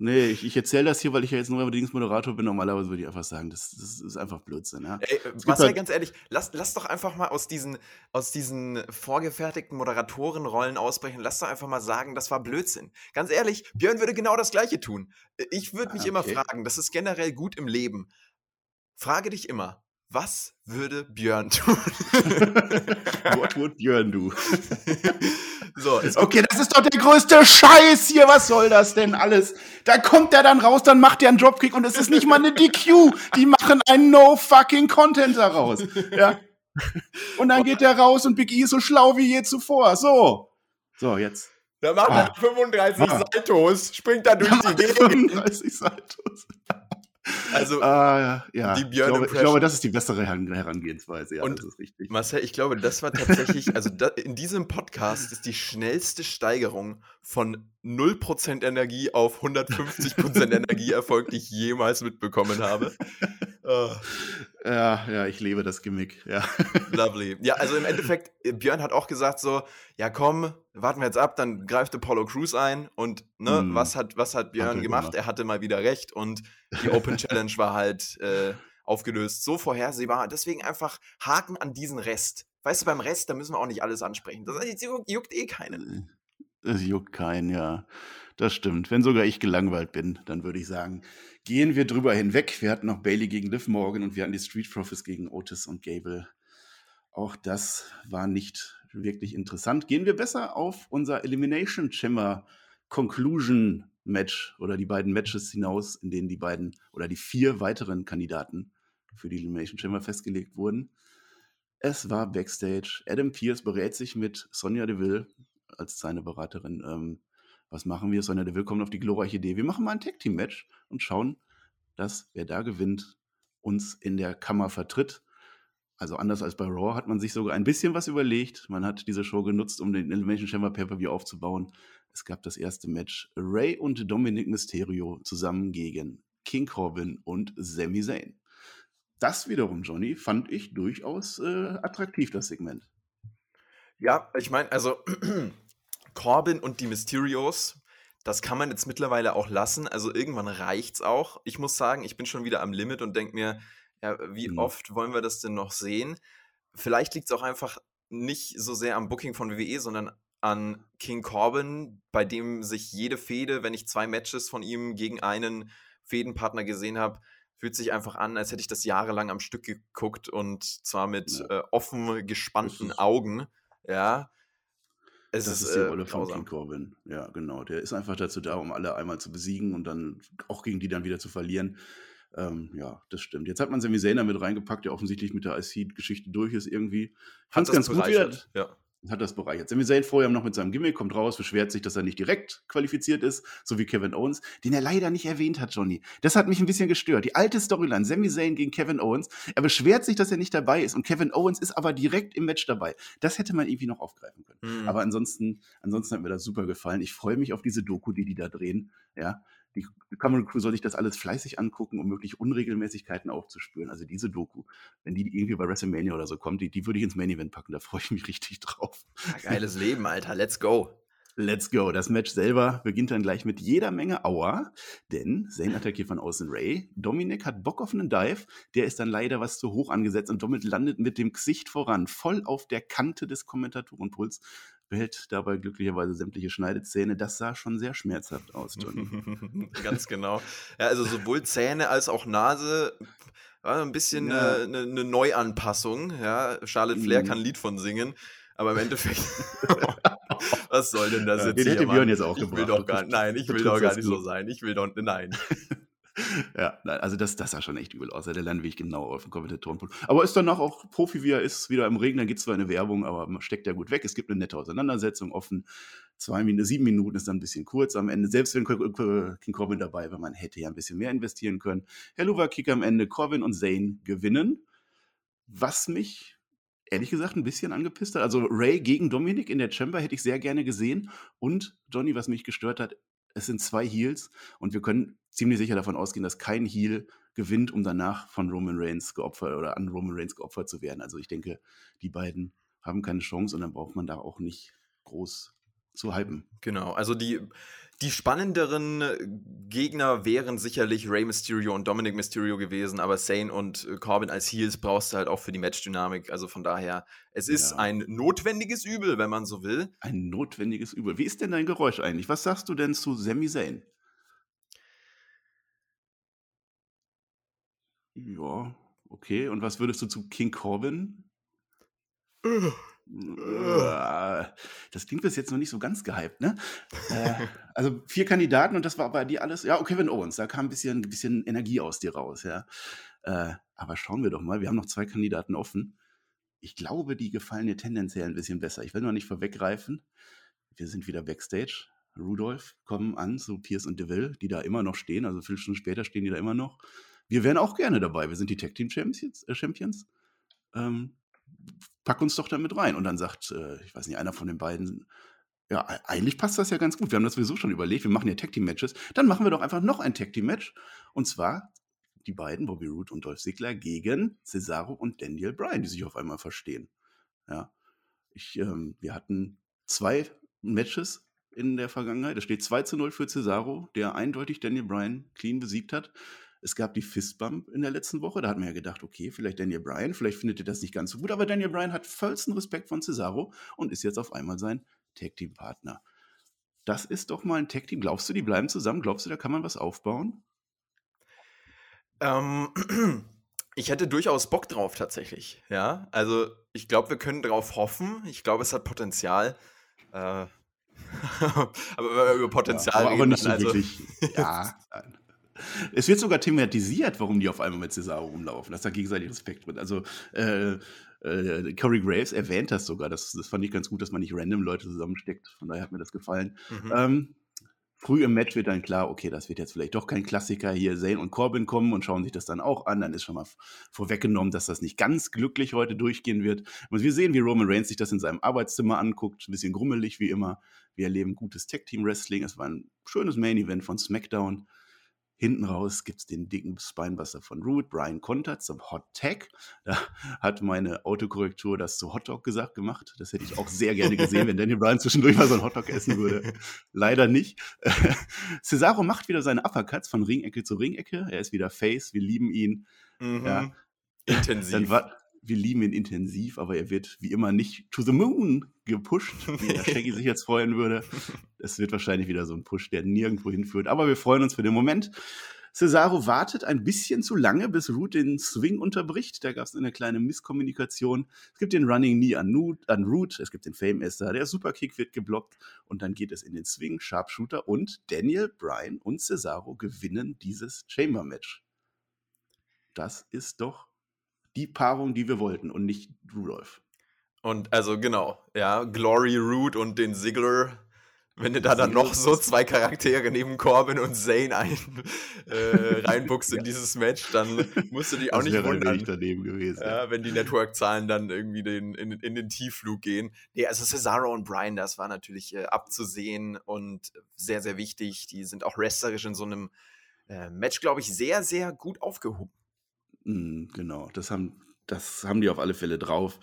nee, ich, ich erzähle das hier, weil ich ja jetzt nur übrigens Moderator bin. Normalerweise würde ich einfach sagen, das, das ist einfach Blödsinn. Ja? Ey, Marcel, halt- ganz ehrlich, lass, lass doch einfach mal aus diesen, aus diesen vorgefertigten Moderatorenrollen ausbrechen. Lass doch einfach mal sagen, das war Blödsinn. Ganz ehrlich, Björn würde genau das Gleiche tun. Ich würde mich Ah, immer okay. fragen, das ist generell gut im Leben. Frage dich immer, was würde Björn tun? What would Björn do? so, Okay, das ist doch der größte Scheiß hier. Was soll das denn alles? Da kommt er dann raus, dann macht er einen Dropkick und es ist nicht mal eine DQ. Die machen einen No fucking Content daraus. Ja. Und dann geht er raus und Big E ist so schlau wie je zuvor. So. So, jetzt. Da macht er Ah. 35 Ah. Saltos, springt da durch die Gegend. 35 Saltos. Also, Ah, ja, die ich Björn glaube, ich glaube, das ist die bessere Heran- Herangehensweise. Ja, Und das ist richtig. Marcel, ich glaube, das war tatsächlich, also da, in diesem Podcast ist die schnellste Steigerung von 0% Energie auf 150% Energie erfolgt, die ich jemals mitbekommen habe. Oh, Ja, ja, ich lebe das Gimmick. Ja. lovely. Ja, also im Endeffekt, äh, Björn hat auch gesagt so, ja komm, warten wir jetzt ab, dann greift Apollo Crews ein und ne, Mm. was hat, was hat Björn er gemacht? gemacht. Er hatte mal wieder recht und die Open Challenge war halt äh, aufgelöst. So vorhersehbar. Deswegen einfach Haken an diesen Rest. Weißt du, beim Rest, da müssen wir auch nicht alles ansprechen. Das juckt, juckt eh keinen. Es juckt keinen, ja. Das stimmt. Wenn sogar ich gelangweilt bin, dann würde ich sagen, gehen wir drüber hinweg. Wir hatten noch Bailey gegen Liv Morgan und wir hatten die Street Profits gegen Otis und Gable. Auch das war nicht wirklich interessant. Gehen wir besser auf unser Elimination Chamber Conclusion Match oder die beiden Matches hinaus, in denen die beiden oder die vier weiteren Kandidaten für die Elimination Chamber festgelegt wurden. Es war Backstage. Adam Pierce berät sich mit Sonja Deville als seine Beraterin. Ähm, was machen wir? Sonja Deville kommt auf die glorreiche Idee. Wir machen mal ein Tag Team Match und schauen, dass wer da gewinnt, uns in der Kammer vertritt. Also anders als bei Raw hat man sich sogar ein bisschen was überlegt. Man hat diese Show genutzt, um den Elimination Chamber Pay-Per-View aufzubauen. Es gab das erste Match. Ray und Dominic Mysterio zusammen gegen King Corbin und Sami Zayn. Das wiederum, Johnny, fand ich durchaus äh, attraktiv, das Segment. Ja, ich meine, also Corbin und die Mysterios, das kann man jetzt mittlerweile auch lassen. Also irgendwann reicht's auch. Ich muss sagen, ich bin schon wieder am Limit und denke mir, ja, wie Mhm. oft wollen wir das denn noch sehen? Vielleicht liegt es auch einfach nicht so sehr am Booking von WWE, sondern an King Corbin, bei dem sich jede Fehde, wenn ich zwei Matches von ihm gegen einen Fädenpartner gesehen habe, fühlt sich einfach an, als hätte ich das jahrelang am Stück geguckt und zwar mit Ja. äh, offen gespannten Augen. Ja. Es Das ist, ist die äh, Rolle von grausam. King Corbin. Ja, genau. Der ist einfach dazu da, um alle einmal zu besiegen und dann auch gegen die dann wieder zu verlieren. Ähm, ja, das stimmt. Jetzt hat man Sami Zayn da mit reingepackt, der offensichtlich mit der IC-Geschichte durch ist irgendwie. Fand's das ganz gut wieder. Ja. Hat das bereichert. Sami Zayn vorher noch mit seinem Gimmick, kommt raus, beschwert sich, dass er nicht direkt qualifiziert ist, so wie Kevin Owens, den er leider nicht erwähnt hat, Johnny. Das hat mich ein bisschen gestört. Die alte Storyline, Sami Zayn gegen Kevin Owens. Er beschwert sich, dass er nicht dabei ist und Kevin Owens ist aber direkt im Match dabei. Das hätte man irgendwie noch aufgreifen können. Mhm. Aber ansonsten, ansonsten hat mir das super gefallen. Ich freue mich auf diese Doku, die die da drehen. Ja, die Camera Crew soll sich das alles fleißig angucken, um mögliche Unregelmäßigkeiten aufzuspüren. Also diese Doku, wenn die irgendwie bei WrestleMania oder so kommt, die, die würde ich ins Main Event packen. Da freue ich mich richtig drauf. Ja, geiles Leben, Alter. Let's go. Let's go. Das Match selber beginnt dann gleich mit jeder Menge Aua, denn Zayn attackiert von außen Ray. Dominik hat Bock auf einen Dive, der ist dann leider was zu hoch angesetzt und Dominik landet mit dem Gesicht voran, voll auf der Kante des Kommentatorenpuls, behält dabei glücklicherweise sämtliche Schneidezähne. Das sah schon sehr schmerzhaft aus, Johnny. Ganz genau. Ja, also sowohl Zähne als auch Nase war ein bisschen Ja. eine ne, ne Neuanpassung. Ja, Charlotte Flair Mhm. kann ein Lied von singen, aber im Endeffekt, was soll denn das Ja, jetzt den hätte? Björn jetzt auch ich will gebracht. doch gar, nein, ich will doch gar nicht so sein. Ich will doch, nein. Ja, also das, das sah schon echt übel aus. Der Landweg genau auf dem Kommentatorenpult. Aber ist danach auch Profi, wie er ist, wieder im Regen. Dann gibt es zwar eine Werbung, aber man steckt ja gut weg. Es gibt eine nette Auseinandersetzung, offen. Zwei Minuten, sieben Minuten ist dann ein bisschen kurz am Ende. Selbst wenn King Corbin dabei war, man hätte ja ein bisschen mehr investieren können. Herr Luva Kick am Ende, Corbin und Zane gewinnen. Was mich ehrlich gesagt ein bisschen angepisst hat. Also Ray gegen Dominik in der Chamber hätte ich sehr gerne gesehen. Und Johnny, was mich gestört hat, es sind zwei Heels und wir können ziemlich sicher davon ausgehen, dass kein Heel gewinnt, um danach von Roman Reigns geopfert oder an Roman Reigns geopfert zu werden. Also ich denke, die beiden haben keine Chance und dann braucht man da auch nicht groß zu hypen. Genau, also die, die spannenderen Gegner wären sicherlich Rey Mysterio und Dominic Mysterio gewesen, aber Sane und äh, Corbin als Heels brauchst du halt auch für die Matchdynamik. Also von daher, es ist Ja. ein notwendiges Übel, wenn man so will. Ein notwendiges Übel. Wie ist denn dein Geräusch eigentlich? Was sagst du denn zu Sami Zayn? Ja, okay. Und was würdest du zu King Corbin? Äh, Das klingt bis jetzt noch nicht so ganz gehypt, ne? äh, also vier Kandidaten und das war bei dir alles. Ja, oh, Kevin Owens, da kam ein bisschen, ein bisschen Energie aus dir raus, ja. Äh, aber schauen wir doch mal, wir haben noch zwei Kandidaten offen. Ich glaube, die gefallen dir tendenziell ein bisschen besser. Ich will noch nicht vorweggreifen. Wir sind wieder Backstage. Rudolph kommen an zu Pierce und DeVille, die da immer noch stehen. Also viele Stunden später stehen die da immer noch. wir wären auch gerne dabei. Wir sind die Tag Team Champions. Äh, Champions. Ähm, pack uns doch damit rein. Und dann sagt, äh, ich weiß nicht, einer von den beiden, ja, eigentlich passt das ja ganz gut. Wir haben das sowieso schon überlegt, wir machen ja Tag Team Matches. Dann machen wir doch einfach noch ein Tag Team Match. Und zwar die beiden, Bobby Roode und Dolph Ziggler, gegen Cesaro und Daniel Bryan, die sich auf einmal verstehen. Ja. Ich, ähm, wir hatten zwei Matches in der Vergangenheit. Es steht 2 zu 0 für Cesaro, der eindeutig Daniel Bryan clean besiegt hat. Es gab die Fistbump in der letzten Woche. Da hat man ja gedacht, okay, vielleicht Daniel Bryan, vielleicht findet ihr das nicht ganz so gut. Aber Daniel Bryan hat vollsten Respekt von Cesaro und ist jetzt auf einmal sein Tag-Team-Partner. Das ist doch mal ein Tag-Team. Glaubst du, die bleiben zusammen? Glaubst du, da kann man was aufbauen? Ähm, ich hätte durchaus Bock drauf tatsächlich. Ja, also ich glaube, wir können darauf hoffen. Ich glaube, es hat Potenzial. Äh, aber über Potenzial ja, aber, reden, aber nicht so also, wirklich. Ja, nein. Es wird sogar thematisiert, warum die auf einmal mit Cesaro rumlaufen. Das ist da gegenseitig Respekt drin. Also, äh, äh, Corey Graves erwähnt das sogar. Das, das fand ich ganz gut, dass man nicht random Leute zusammensteckt. Von daher hat mir das gefallen. Mhm. Ähm, früh im Match wird dann klar, okay, das wird jetzt vielleicht doch kein Klassiker. Hier Zane und Corbin kommen und schauen sich das dann auch an. Dann ist schon mal vorweggenommen, dass das nicht ganz glücklich heute durchgehen wird. Und wir sehen, wie Roman Reigns sich das in seinem Arbeitszimmer anguckt. Ein bisschen grummelig wie immer. Wir erleben gutes Tag-Team-Wrestling. Es war ein schönes Main-Event von SmackDown. Hinten raus gibt es den dicken Spinebuster von Root, Brian Conter zum Hot Tag. Da hat meine Autokorrektur das zu Hotdog gesagt gemacht. Das hätte ich auch sehr gerne gesehen, wenn Daniel Bryan zwischendurch mal so ein Hotdog essen würde. Leider nicht. Cesaro macht wieder seine Uppercuts von Ringecke zu Ringecke. Er ist wieder Face, wir lieben ihn. Mhm. Ja. Intensiv. Dann war, wir lieben ihn intensiv, aber er wird wie immer nicht to the moon gepusht, wie der Shaggy sich jetzt freuen würde. Es wird wahrscheinlich wieder so ein Push, der nirgendwo hinführt. Aber wir freuen uns für den Moment. Cesaro wartet ein bisschen zu lange, bis Root den Swing unterbricht. Da gab es eine kleine Misskommunikation. Es gibt den Running Knee an, Root, an Root. Es gibt den Fame Esther. Der Superkick wird geblockt. Und dann geht es in den Swing, Sharpshooter. Und Daniel Bryan und Cesaro gewinnen dieses Chamber-Match. Das ist doch die Paarung, die wir wollten und nicht Rudolph. Und also genau, ja, Glory Root und den Ziggler. Wenn du da dann noch so zwei Charaktere neben Corbin und Zane ein, äh, reinbuchst in dieses Match, dann musst du dich auch Das nicht wundern. Weg daneben gewesen. Ja, wenn die Network-Zahlen dann irgendwie den, in, in den Tiefflug gehen. Nee, also Cesaro und Brian, das war natürlich äh, abzusehen und sehr, sehr wichtig. Die sind auch wrestlerisch in so einem äh, Match, glaube ich, sehr, sehr gut aufgehoben. Mm, genau, das haben, das haben die auf alle Fälle drauf.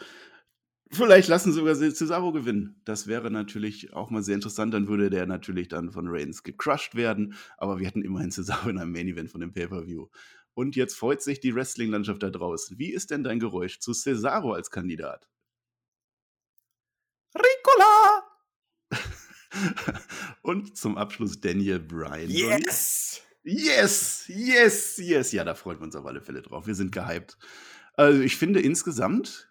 Vielleicht lassen sogar sie Cesaro gewinnen. Das wäre natürlich auch mal sehr interessant. Dann würde der natürlich dann von Reigns gecrushed werden. Aber wir hatten immerhin Cesaro in einem Main Event von dem Pay-Per-View. Und jetzt freut sich die Wrestling-Landschaft da draußen. Wie ist denn dein Geräusch zu Cesaro als Kandidat? Ricola! Und zum Abschluss Daniel Bryan. Yes! Yes, yes, yes. Ja, da freuen wir uns auf alle Fälle drauf. Wir sind gehypt. Also ich finde insgesamt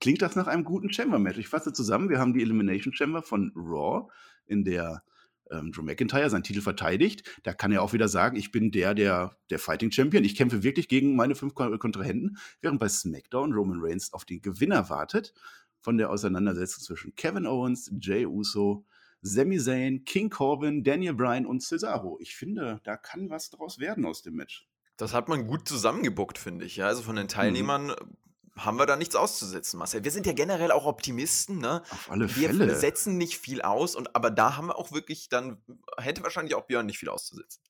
klingt das nach einem guten Chamber-Match. Ich fasse zusammen, wir haben die Elimination Chamber von Raw, in der ähm, Drew McIntyre seinen Titel verteidigt. Da kann er auch wieder sagen, ich bin der, der, der Fighting Champion. Ich kämpfe wirklich gegen meine fünf Kon- Kontrahenten. Während bei SmackDown Roman Reigns auf den Gewinner wartet von der Auseinandersetzung zwischen Kevin Owens, Jay Uso, Sami Zayn, King Corbin, Daniel Bryan und Cesaro. Ich finde, da kann was draus werden aus dem Match. Das hat man gut zusammengebuckt, finde ich. Ja, also Mhm. von den Teilnehmern äh, haben wir da nichts auszusetzen, Marcel. Wir sind ja generell auch Optimisten, ne? Auf alle Wir Fälle. setzen nicht viel aus, und aber da haben wir auch wirklich dann, hätte wahrscheinlich auch Björn nicht viel auszusetzen.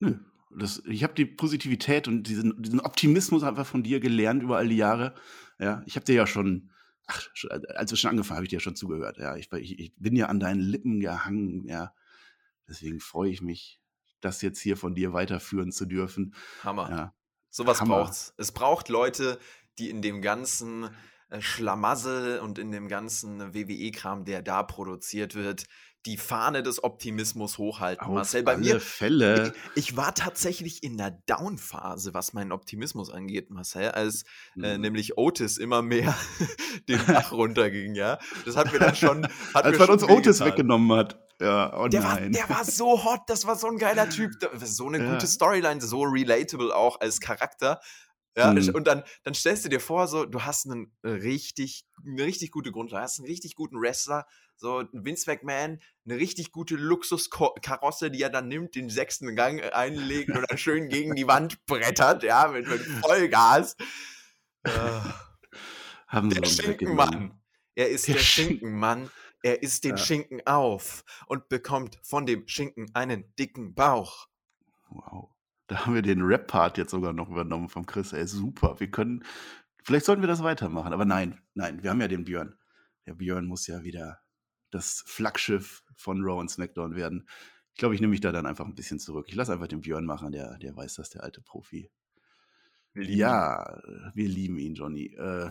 Nö. Das, ich habe die Positivität und diesen, diesen Optimismus einfach von dir gelernt über all die Jahre. Ja, ich habe dir ja schon, ach, schon- als wir schon angefangen, habe ich dir schon zugehört. Ja, ich, ich, ich bin ja an deinen Lippen gehangen. Ja, deswegen freue ich mich, das jetzt hier von dir weiterführen zu dürfen. Hammer. Ja, Sowas Hammer. braucht's. Es braucht Leute, die in dem ganzen äh, Schlamassel und in dem ganzen WWE-Kram, der da produziert wird, die Fahne des Optimismus hochhalten. auf Marcel, bei alle mir, Fälle. ich war tatsächlich in der Down-Phase, was meinen Optimismus angeht, Marcel, als äh, Mhm. nämlich Otis immer mehr den Bach runterging, ja. Das hat mir dann schon. Hat Als man uns Otis wehgetan. weggenommen hat. Ja, oh Der war, nein. der war so hot, das war so ein geiler Typ. So eine Ja. gute Storyline, so relatable auch als Charakter. Ja, mhm. und dann, dann stellst du dir vor, so, du hast einen richtig, eine richtig gute Grundlage, hast einen richtig guten Wrestler, so Vince McMahon, eine richtig gute Luxuskarosse, die er dann nimmt, den sechsten Gang einlegt und dann schön gegen die Wand brettert, ja, mit, mit Vollgas. Äh, Haben der Schinkenmann. Er ist der, der Schinkenmann. Er isst den ja. Schinken auf und bekommt von dem Schinken einen dicken Bauch. Wow. Da haben wir den Rap-Part jetzt sogar noch übernommen vom Chris. Ey, super. Wir können, vielleicht sollten wir das weitermachen. Aber nein, nein, wir haben ja den Björn. Der Björn muss ja wieder das Flaggschiff von Raw und SmackDown werden. Ich glaube, ich nehme mich da dann einfach ein bisschen zurück. Ich lasse einfach den Björn machen, der, der weiß das, der alte Profi. Wir ja, ihn. wir lieben ihn, Johnny. Äh,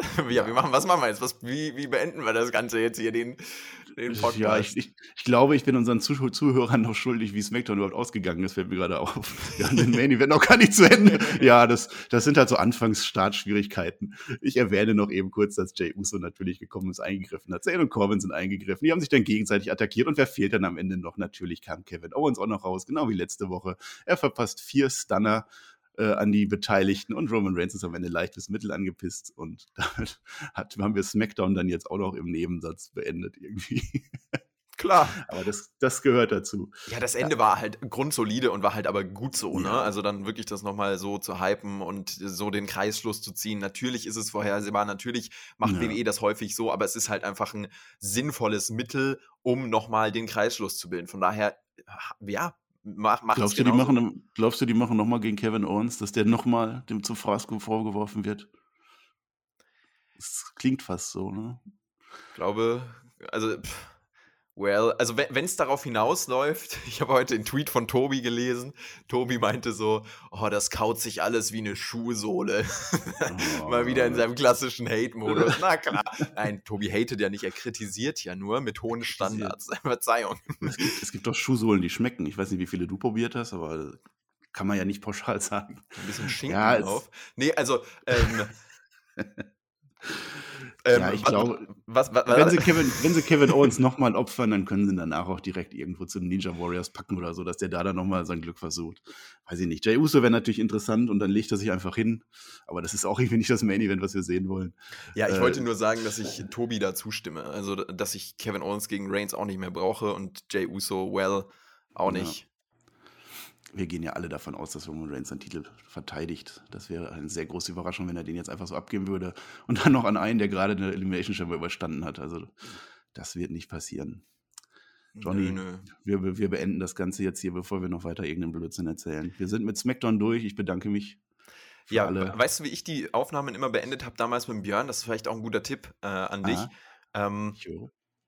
ja, wir machen, was machen wir jetzt? Was, wie, wie beenden wir das Ganze jetzt hier, den, den Podcast? Ja, ich, ich, ich, glaube, ich bin unseren Zuh Zuhörern noch schuldig, wie SmackDown überhaupt ausgegangen ist, fällt mir gerade auf. Ja, den Main Event noch gar nicht zu Ende. Ja, das, das sind halt so Anfangsstartschwierigkeiten. Ich erwähne noch eben kurz, dass Jay Uso natürlich gekommen ist, eingegriffen hat. Zane und Corbin sind eingegriffen. Die haben sich dann gegenseitig attackiert. Und wer fehlt dann am Ende noch? Natürlich kam Kevin Owens auch noch raus, genau wie letzte Woche. Er verpasst vier Stunner äh, an die Beteiligten und Roman Reigns ist am Ende leichtes Mittel angepisst und damit hat, haben wir SmackDown dann jetzt auch noch im Nebensatz beendet irgendwie. Klar. Aber das, das gehört dazu. Ja, das Ende ja. war halt grundsolide und war halt aber gut so, ne? Also dann wirklich das nochmal so zu hypen und so den Kreisschluss zu ziehen. Natürlich ist es vorhersehbar, natürlich macht ja. WWE das häufig so, aber es ist halt einfach ein sinnvolles Mittel, um nochmal den Kreisschluss zu bilden. Von daher, ja, Mach, glaubst, du, die machen, glaubst du, die machen nochmal gegen Kevin Owens, dass der nochmal dem zum Frasco vorgeworfen wird? Das klingt fast so, ne? Ich glaube, also pff, Well, also wenn es darauf hinausläuft, ich habe heute einen Tweet von Tobi gelesen. Tobi meinte so, oh, das kaut sich alles wie eine Schuhsohle. Oh, Mal wieder in seinem klassischen Hate-Modus. Na klar. Nein, Tobi hatet ja nicht, er kritisiert ja nur mit hohen Standards. Verzeihung. Es gibt, es gibt doch Schuhsohlen, die schmecken. Ich weiß nicht, wie viele du probiert hast, aber kann man ja nicht pauschal sagen. Ein bisschen Schinken ja, drauf. Nee, also, ähm, Ähm, ja, ich glaube, was, was, was, wenn, sie Kevin, wenn sie Kevin Owens nochmal opfern, dann können sie ihn danach auch direkt irgendwo zu den Ninja Warriors packen oder so, dass der da dann nochmal sein Glück versucht. Weiß ich nicht. Jay Uso wäre natürlich interessant und dann legt er sich einfach hin. Aber das ist auch irgendwie nicht das Main Event, was wir sehen wollen. Ja, ich äh, wollte nur sagen, dass ich Tobi da zustimme. Also, dass ich Kevin Owens gegen Reigns auch nicht mehr brauche und Jay Uso, well, auch nicht. Ja wir gehen ja alle davon aus, dass Roman Reigns seinen Titel verteidigt. Das wäre eine sehr große Überraschung, wenn er den jetzt einfach so abgeben würde. Und dann noch an einen, der gerade eine Elimination Chamber überstanden hat. Also, das wird nicht passieren. Johnny, nö, nö. Wir, wir beenden das Ganze jetzt hier, bevor wir noch weiter irgendeinen Blödsinn erzählen. Wir sind mit SmackDown durch. Ich bedanke mich. Ja, alle. weißt du, wie ich die Aufnahmen immer beendet habe, damals mit Björn? Das ist vielleicht auch ein guter Tipp äh, an dich. Ähm,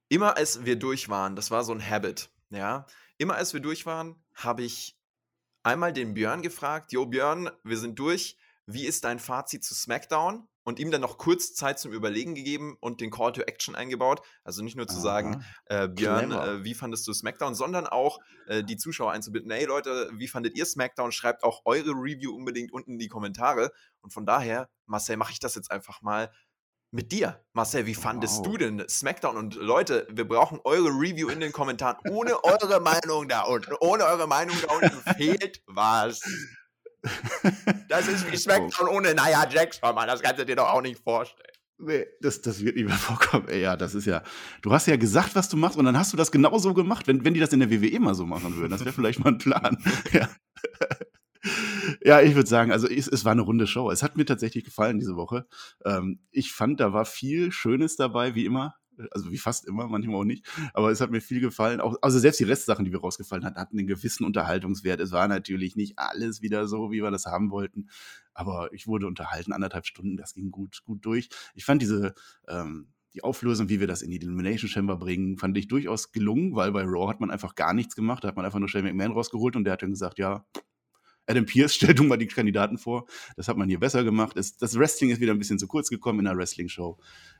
immer als wir durch waren, das war so ein Habit, ja. Immer als wir durch waren, habe ich einmal den Björn gefragt, Jo Björn, wir sind durch, wie ist dein Fazit zu SmackDown? Und ihm dann noch kurz Zeit zum Überlegen gegeben und den Call to Action eingebaut. Also nicht nur zu Aha. sagen, äh, Björn, äh, wie fandest du SmackDown, sondern auch äh, die Zuschauer einzubitten, hey Leute, wie fandet ihr SmackDown? Schreibt auch eure Review unbedingt unten in die Kommentare. Und von daher, Marcel, mache ich das jetzt einfach mal mit dir. Marcel, wie fandest wow. du denn SmackDown? Und Leute, wir brauchen eure Review in den Kommentaren. Ohne eure Meinung da unten. Ohne eure Meinung da unten fehlt was. Das ist wie SmackDown oh. ohne Nia Jackson, Mann. Das kannst du dir doch auch nicht vorstellen. Nee, das, das wird nicht mehr vorkommen. Ey, ja, das ist ja. Du hast ja gesagt, was du machst, und dann hast du das genauso gemacht, wenn, wenn die das in der WWE mal so machen würden. Das wäre vielleicht mal ein Plan. ja. Ja, ich würde sagen, also es, es, war eine runde Show. Es hat mir tatsächlich gefallen diese Woche. Ähm, ich fand, da war viel Schönes dabei, wie immer. Also wie fast immer, manchmal auch nicht. Aber es hat mir viel gefallen. Auch, also selbst die Restsachen, die wir rausgefallen hatten, hatten einen gewissen Unterhaltungswert. Es war natürlich nicht alles wieder so, wie wir das haben wollten. Aber ich wurde unterhalten, anderthalb Stunden, das ging gut, gut durch. Ich fand diese, ähm, die Auflösung, wie wir das in die Elimination Chamber bringen, fand ich durchaus gelungen, weil bei Raw hat man einfach gar nichts gemacht. Da hat man einfach nur Shane McMahon rausgeholt und der hat dann gesagt, ja, Adam Pierce stellt nun mal die Kandidaten vor. Das hat man hier besser gemacht. Das, das Wrestling ist wieder ein bisschen zu kurz gekommen in der Wrestling-Show.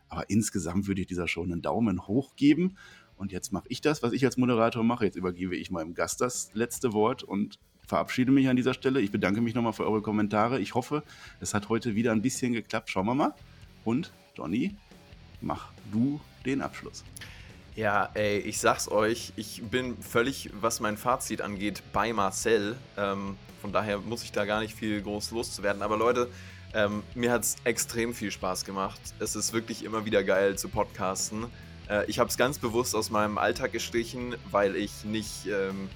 Aber insgesamt würde ich dieser Show einen Daumen hoch geben. Und jetzt mache ich das, was ich als Moderator mache. Jetzt übergebe ich meinem Gast das letzte Wort und verabschiede mich an dieser Stelle. Ich bedanke mich nochmal für eure Kommentare. Ich hoffe, es hat heute wieder ein bisschen geklappt. Schauen wir mal. Und Johnny, mach du den Abschluss. Ja, ey, ich sag's euch, ich bin völlig, was mein Fazit angeht, bei Marcel. Ähm, von daher muss ich da gar nicht viel groß loszuwerden. Aber Leute, ähm, mir hat's extrem viel Spaß gemacht. Es ist wirklich immer wieder geil zu podcasten. Äh, ich habe es ganz bewusst aus meinem Alltag gestrichen, weil ich nicht ähm,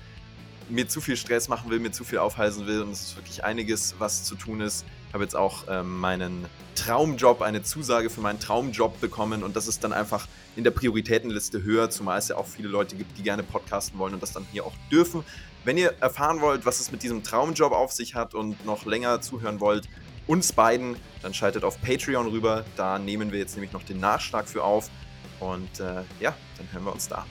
mir zu viel Stress machen will, mir zu viel aufhalsen will. Und es ist wirklich einiges, was zu tun ist. Ich habe jetzt auch ähm, meinen Traumjob, eine Zusage für meinen Traumjob bekommen. Und das ist dann einfach in der Prioritätenliste höher, zumal es ja auch viele Leute gibt, die gerne podcasten wollen und das dann hier auch dürfen. Wenn ihr erfahren wollt, was es mit diesem Traumjob auf sich hat und noch länger zuhören wollt, uns beiden, dann schaltet auf Patreon rüber. Da nehmen wir jetzt nämlich noch den Nachschlag für auf. Und äh, ja, dann hören wir uns da.